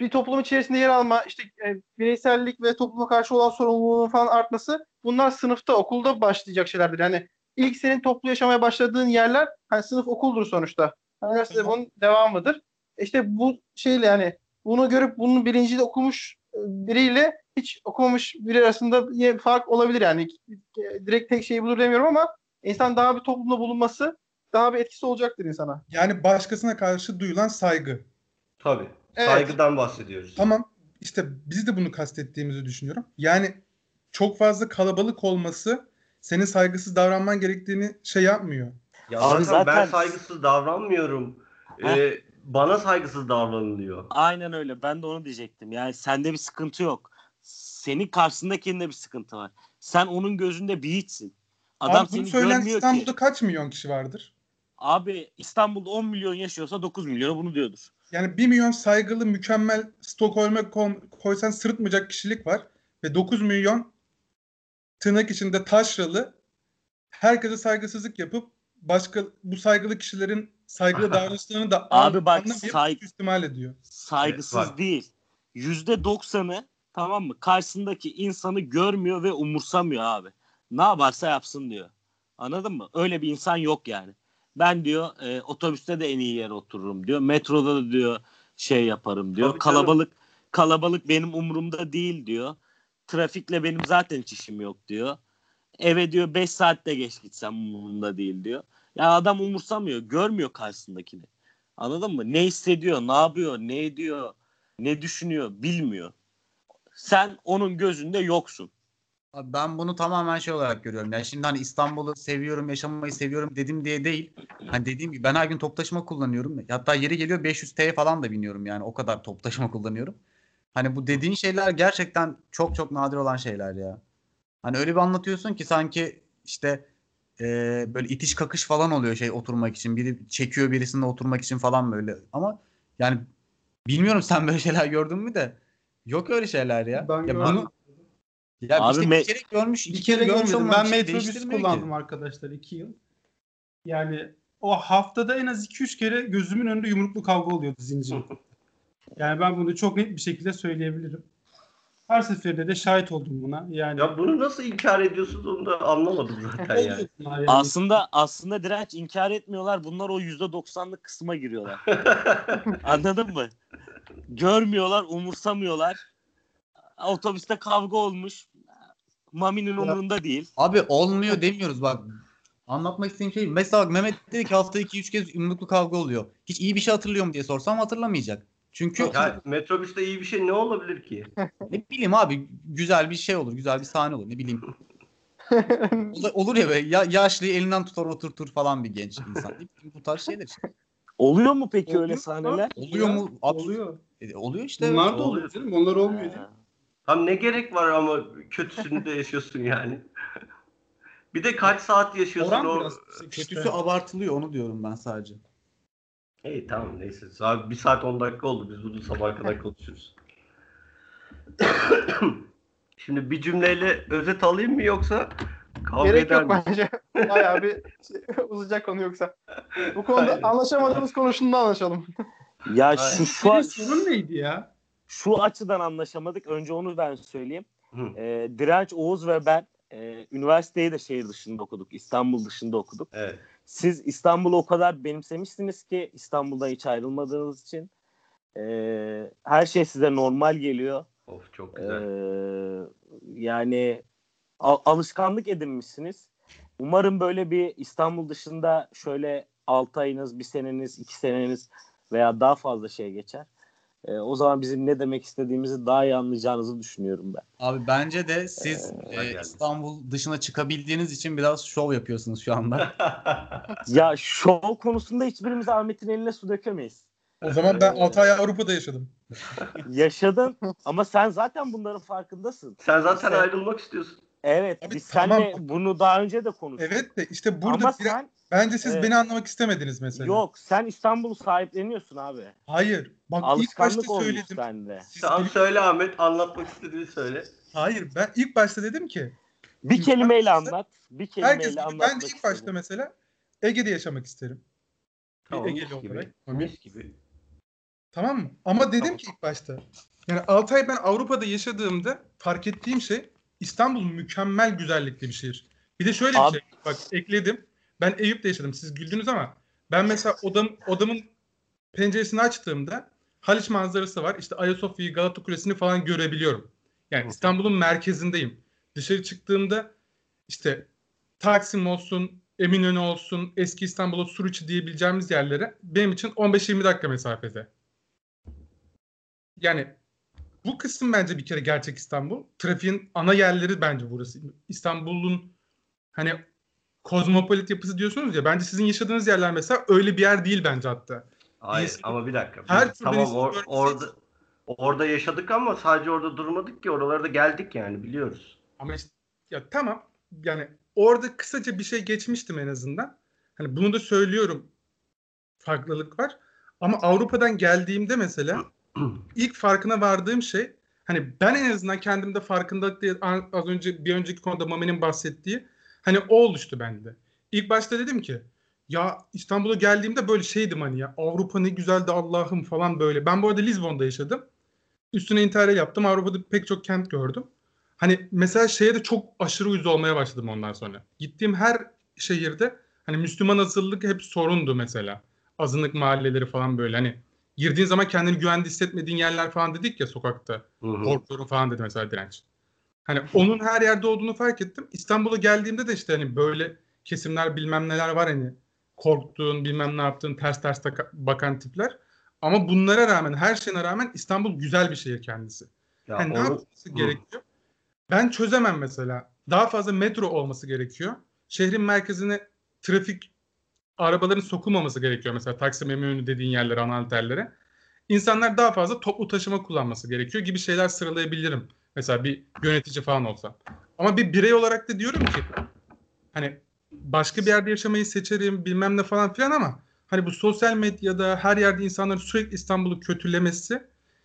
bir toplum içerisinde yer alma işte e, bireysellik ve topluma karşı olan sorumluluğun falan artması bunlar sınıfta okulda başlayacak şeylerdir. Yani ilk senin toplu yaşamaya başladığın yerler hani sınıf okuldur sonuçta. Üniversite bunun devamıdır. İşte bu şeyle yani bunu görüp bunun bilinciyle okumuş e, biriyle hiç okumamış biri arasında fark olabilir yani. E, Direkt tek şeyi budur demiyorum ama insan daha bir toplumda bulunması daha bir etkisi olacaktır insana. Yani başkasına karşı duyulan saygı. Tabii. Evet. Saygıdan bahsediyoruz. Tamam işte biz de bunu kastettiğimizi düşünüyorum. Yani çok fazla kalabalık olması senin saygısız davranman gerektiğini şey yapmıyor. Ya Abi zaten, ben zaten- saygısız davranmıyorum. Ee, bana saygısız davranılıyor. Aynen öyle. Ben de onu diyecektim. Yani sende bir sıkıntı yok. Senin karşısındakinde bir sıkıntı var. Sen onun gözünde bir hiçsin. Adam Abi bunu seni söyleyen görmüyor İstanbul'da ki. kaç milyon kişi vardır? Abi İstanbul'da 10 milyon yaşıyorsa 9 milyonu bunu diyordur. Yani 1 milyon saygılı, mükemmel Stockholm'e koysan sırıtmayacak kişilik var. Ve 9 milyon tırnak içinde taşralı herkese saygısızlık yapıp başka bu saygılı kişilerin saygılı *laughs* davranışlarını da Abi bak, anlamayıp say- suistimal ediyor. Saygısız Evet, değil. Yüzde doksanı tamam mı? Karşısındaki insanı görmüyor ve umursamıyor abi. Ne yaparsa yapsın diyor. Anladın mı? Öyle bir insan yok yani. Ben diyor e, otobüste de en iyi yere otururum diyor. Metroda da diyor şey yaparım diyor. Tabii canım. kalabalık kalabalık benim umurumda değil diyor. Trafikle benim zaten hiç işim yok diyor. Eve diyor 5 saatte geç gitsem umurumda değil diyor. Ya adam umursamıyor. Görmüyor karşısındakini. Anladın mı? Ne hissediyor, ne yapıyor, ne ediyor, ne düşünüyor bilmiyor. Sen onun gözünde yoksun. Abi ben bunu tamamen şey olarak görüyorum. Yani şimdi hani İstanbul'u seviyorum, yaşamayı seviyorum dedim diye değil. Hani dediğim gibi ben her gün top taşıma kullanıyorum. Hatta yeri geliyor 500 T falan da biniyorum yani. O kadar top taşıma kullanıyorum. Hani bu dediğin şeyler gerçekten çok çok nadir olan şeyler ya. Hani öyle bir anlatıyorsun ki sanki işte e, böyle itiş kakış falan oluyor şey oturmak için. Biri çekiyor birisinde oturmak için falan böyle. Ama yani bilmiyorum sen böyle *laughs* şeyler gördün mü de yok öyle şeyler ya. Ben ya gördüm. bunu ya Abi işte me- bir kere görmüş, iki Bir kere görmüş görmedim. Ben metrobüs değiştirmiyor ki. kullandım arkadaşlar iki yıl. Yani o haftada en az 2-3 kere gözümün önünde yumruklu kavga oluyordu zincir. *laughs* yani ben bunu çok net bir şekilde söyleyebilirim. Her seferinde de şahit oldum buna. Yani Ya bunu nasıl inkar ediyorsunuz onu da anlamadım *laughs* zaten yani. Yani. Aslında aslında direnç inkar etmiyorlar. Bunlar o %90'lık kısma giriyorlar. *laughs* Anladın mı? Görmüyorlar, umursamıyorlar. Otobüste kavga olmuş. Mami'nin umurunda değil. Abi olmuyor demiyoruz bak. Anlatmak istediğim şey mesela bak Mehmet dedi ki hafta 2-3 kez yumruklu kavga oluyor. Hiç iyi bir şey hatırlıyor mu diye sorsam hatırlamayacak. Çünkü Ya metrobüste iyi bir şey ne olabilir ki? ne bileyim abi güzel bir şey olur, güzel bir sahne olur ne bileyim. *laughs* Ol- Olur ya böyle ya, yaşlı elinden tutar oturtur falan bir genç insan. Bu tarz şeyler işte. Oluyor mu peki Oluyor öyle mu? sahneler? Oluyor mu? Ab- Oluyor. E, oluyor işte. Bunlar da oluyor. canım. Onlar olmuyor değil. Tam ne gerek var ama kötüsünü de *laughs* yaşıyorsun yani. bir de kaç saat yaşıyorsun Oran o. biraz yüksek işte. Kötüsü abartılıyor onu diyorum ben sadece. İyi tamam neyse. Abi bir saat 10 dakika oldu. Biz bunu sabah kadar konuşuruz. *coughs* Şimdi bir cümleyle özet alayım mı yoksa kavga Gerek eder yok miyiz? bence. *laughs* Bayağı bir şey, uzayacak konu yoksa. Bu konuda anlaşamadığımız konusunda anlaşalım. Ya şu şu, Senin sorun neydi ya? Şu açıdan anlaşamadık. Önce onu ben söyleyeyim. Hı. Ee, Direnç Oğuz ve ben e, üniversiteyi de şehir dışında okuduk. İstanbul dışında okuduk. Evet. Siz İstanbul'u o kadar benimsemişsiniz ki İstanbul'dan hiç ayrılmadığınız için e, her şey size normal geliyor. Of çok E, güzel. yani al- alışkanlık edinmişsiniz. Umarım böyle bir İstanbul dışında şöyle 6 ayınız, bir seneniz, iki seneniz veya daha fazla şey geçer. E, o zaman bizim ne demek istediğimizi daha iyi anlayacağınızı düşünüyorum ben. Abi bence de siz Ee, e. İstanbul dışına çıkabildiğiniz için biraz şov yapıyorsunuz şu anda. *laughs* *laughs* Ya şov konusunda hiçbirimiz Ahmet'in eline su dökemeyiz. O zaman ben Ee, 6 ay Avrupa'da yaşadım. *laughs* Yaşadın ama sen zaten bunların farkındasın. Sen zaten Sen- ayrılmak istiyorsun. Evet Abi biz tamam. seninle bunu daha önce de konuştuk. Evet de işte burada Ama biraz- sen bence siz Evet. beni anlamak istemediniz mesela. yok sen İstanbul'u sahipleniyorsun abi. Hayır. Bak ilk Alışkanlık başta olmuş söyledim. sende. Siz Tamam söyle Ahmet anlatmak istediğini söyle. Hayır ben ilk başta dedim ki Bir kelimeyle herkes- anlat. Bir herkes kelimeyle gibi anlatmak ben de ilk başta istedim. mesela Ege'de yaşamak isterim. Tamam, Egeli olarak. Mis gibi. Tamam mı? Ama dedim Tamam. ki ilk başta. Yani 6 ay ben Avrupa'da yaşadığımda fark ettiğim şey İstanbul mükemmel güzellikli bir şehir. Bir de şöyle Abi- bir şey. Bak ekledim. Ben Eyüp'te yaşadım. Siz güldünüz ama ben mesela odam, odamın penceresini açtığımda Haliç manzarası var. İşte Ayasofya'yı, Galata Kulesi'ni falan görebiliyorum. Yani. İstanbul'un merkezindeyim. Dışarı çıktığımda işte Taksim olsun, Eminönü olsun, eski İstanbul'a Suruçi diyebileceğimiz yerlere benim için 15-20 dakika mesafede. Yani bu kısım bence bir kere gerçek İstanbul. Trafiğin ana yerleri bence burası. İstanbul'un hani kozmopolit yapısı diyorsunuz ya bence sizin yaşadığınız yerler mesela öyle bir yer değil bence hatta. Hayır İnsan- ama bir dakika. Her tamam or- orada orada yaşadık ama sadece orada durmadık ki oralara da geldik yani biliyoruz. Ama işte ya tamam yani orada kısaca bir şey geçmiştim en azından. Hani bunu da söylüyorum. Farklılık var. Ama Avrupa'dan geldiğimde mesela *clears throat* ilk farkına vardığım şey hani ben en azından kendimde farkındalık diye a- az önce bir önceki konuda Mami'nin bahsettiği hani o oluştu bende. İlk başta dedim ki ya İstanbul'a geldiğimde böyle şeydim hani ya Avrupa ne güzeldi Allah'ım falan böyle. Ben bu arada Lizbon'da yaşadım. Üstüne interrail yaptım. Avrupa'da pek çok kent gördüm. Hani mesela şeye de çok aşırı uyuz olmaya başladım ondan sonra. Gittiğim her şehirde hani Müslüman azınlık hep sorundu mesela. Azınlık mahalleleri falan böyle hani girdiğin zaman kendini güvende hissetmediğin yerler falan dedik ya sokakta. Korkuyorum falan dedi mesela direnç. Hani onun her yerde olduğunu fark ettim. İstanbul'a geldiğimde de işte hani böyle kesimler bilmem neler var hani korktuğun bilmem ne yaptığın ters ters bakan tipler. Ama bunlara rağmen her şeyine rağmen İstanbul güzel bir şehir kendisi. Ya hani ne onu- yapması Hı. gerekiyor? Ben çözemem mesela. Daha fazla metro olması gerekiyor. Şehrin merkezine trafik arabaların sokulmaması gerekiyor mesela Taksim Eminönü dediğin yerlere, ana. İnsanlar daha fazla toplu taşıma kullanması gerekiyor gibi şeyler sıralayabilirim. Mesela bir yönetici falan olsam. Ama bir birey olarak da diyorum ki hani başka bir yerde yaşamayı seçerim bilmem ne falan filan ama hani bu sosyal medyada her yerde insanların sürekli İstanbul'u kötülemesi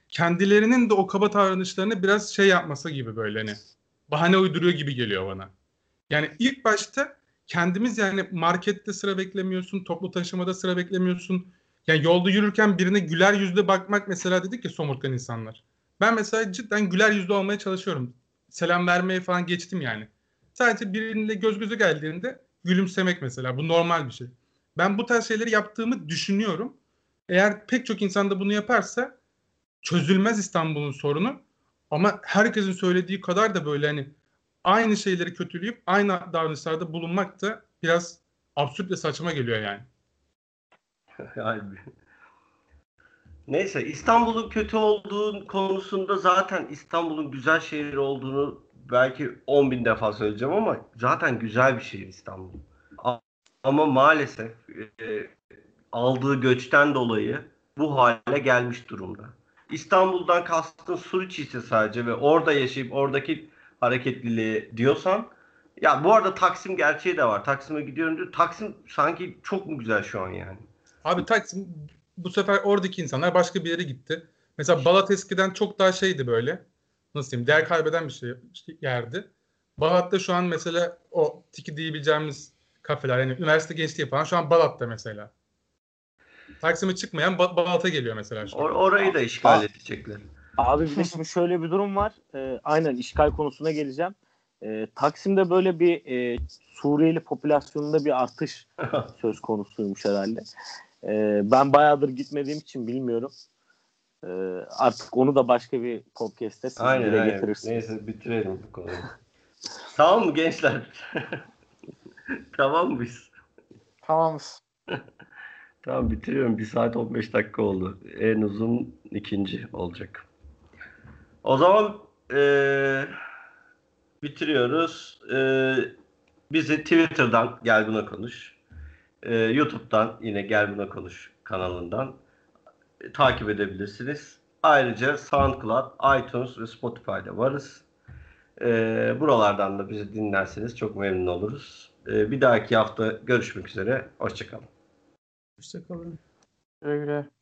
kendilerinin de o kaba davranışlarını biraz şey yapması gibi böyle hani bahane uyduruyor gibi geliyor bana. Yani ilk başta kendimiz yani markette sıra beklemiyorsun, toplu taşımada sıra beklemiyorsun. Yani yolda yürürken birine güler yüzle bakmak mesela dedik ya somurtkan insanlar. Ben mesela cidden güler yüzlü olmaya çalışıyorum. Selam vermeye falan geçtim yani. Sadece biriyle göz göze geldiğinde gülümsemek mesela. Bu normal bir şey. Ben bu tarz şeyleri yaptığımı düşünüyorum. Eğer pek çok insan da bunu yaparsa çözülmez İstanbul'un sorunu. Ama herkesin söylediği kadar da böyle hani aynı şeyleri kötüleyip aynı davranışlarda bulunmak da biraz absürt ve saçma geliyor yani. *laughs* Yani Neyse İstanbul'un kötü olduğu konusunda zaten İstanbul'un güzel şehir olduğunu belki 10 bin defa söyleyeceğim ama zaten güzel bir şehir İstanbul. Ama maalesef e, aldığı göçten dolayı bu hale gelmiş durumda. İstanbul'dan kastın Suriçi ise sadece ve orada yaşayıp oradaki hareketliliği diyorsan ya bu arada Taksim gerçeği de var. Taksim'e gidiyorum diyor. Taksim sanki çok mu güzel şu an yani? Abi Taksim bu sefer oradaki insanlar başka bir yere gitti. Mesela Balat eskiden çok daha şeydi böyle. Nasıl diyeyim? Değer kaybeden bir şey yerdi. Balat'ta şu an mesela o tiki diyebileceğimiz kafeler yani üniversite gençliği falan şu an Balat'ta mesela. Taksim'e çıkmayan Ba- Balat'a geliyor mesela şu an. Or- orayı da işgal edecekler. Abi bir de şimdi şöyle bir durum var. Ee, aynen işgal konusuna geleceğim. Ee, Taksim'de böyle bir e, Suriyeli popülasyonunda bir artış *laughs* söz konusuymuş herhalde. Ee, ben bayağıdır gitmediğim için bilmiyorum. Ee, artık onu da başka bir podcast'te siz Aynen getirirsiniz. Neyse bitirelim bu konuyu. *laughs* tamam mı gençler? *laughs* tamam mıyız? Tamamız. *laughs* Tamam bitiriyorum. 1 saat 15 dakika oldu. En uzun ikinci olacak. O zaman eee, bitiriyoruz. Eee, bizi Twitter'dan Gel Buna Konuş. Eee, YouTube'dan yine Gel Buna Konuş kanalından e, takip edebilirsiniz. Ayrıca SoundCloud, iTunes ve Spotify'da varız. Ee, buralardan da bizi dinlerseniz çok memnun oluruz. Ee, bir dahaki hafta görüşmek üzere. Hoşçakalın. Hoşçakalın. Güle güle.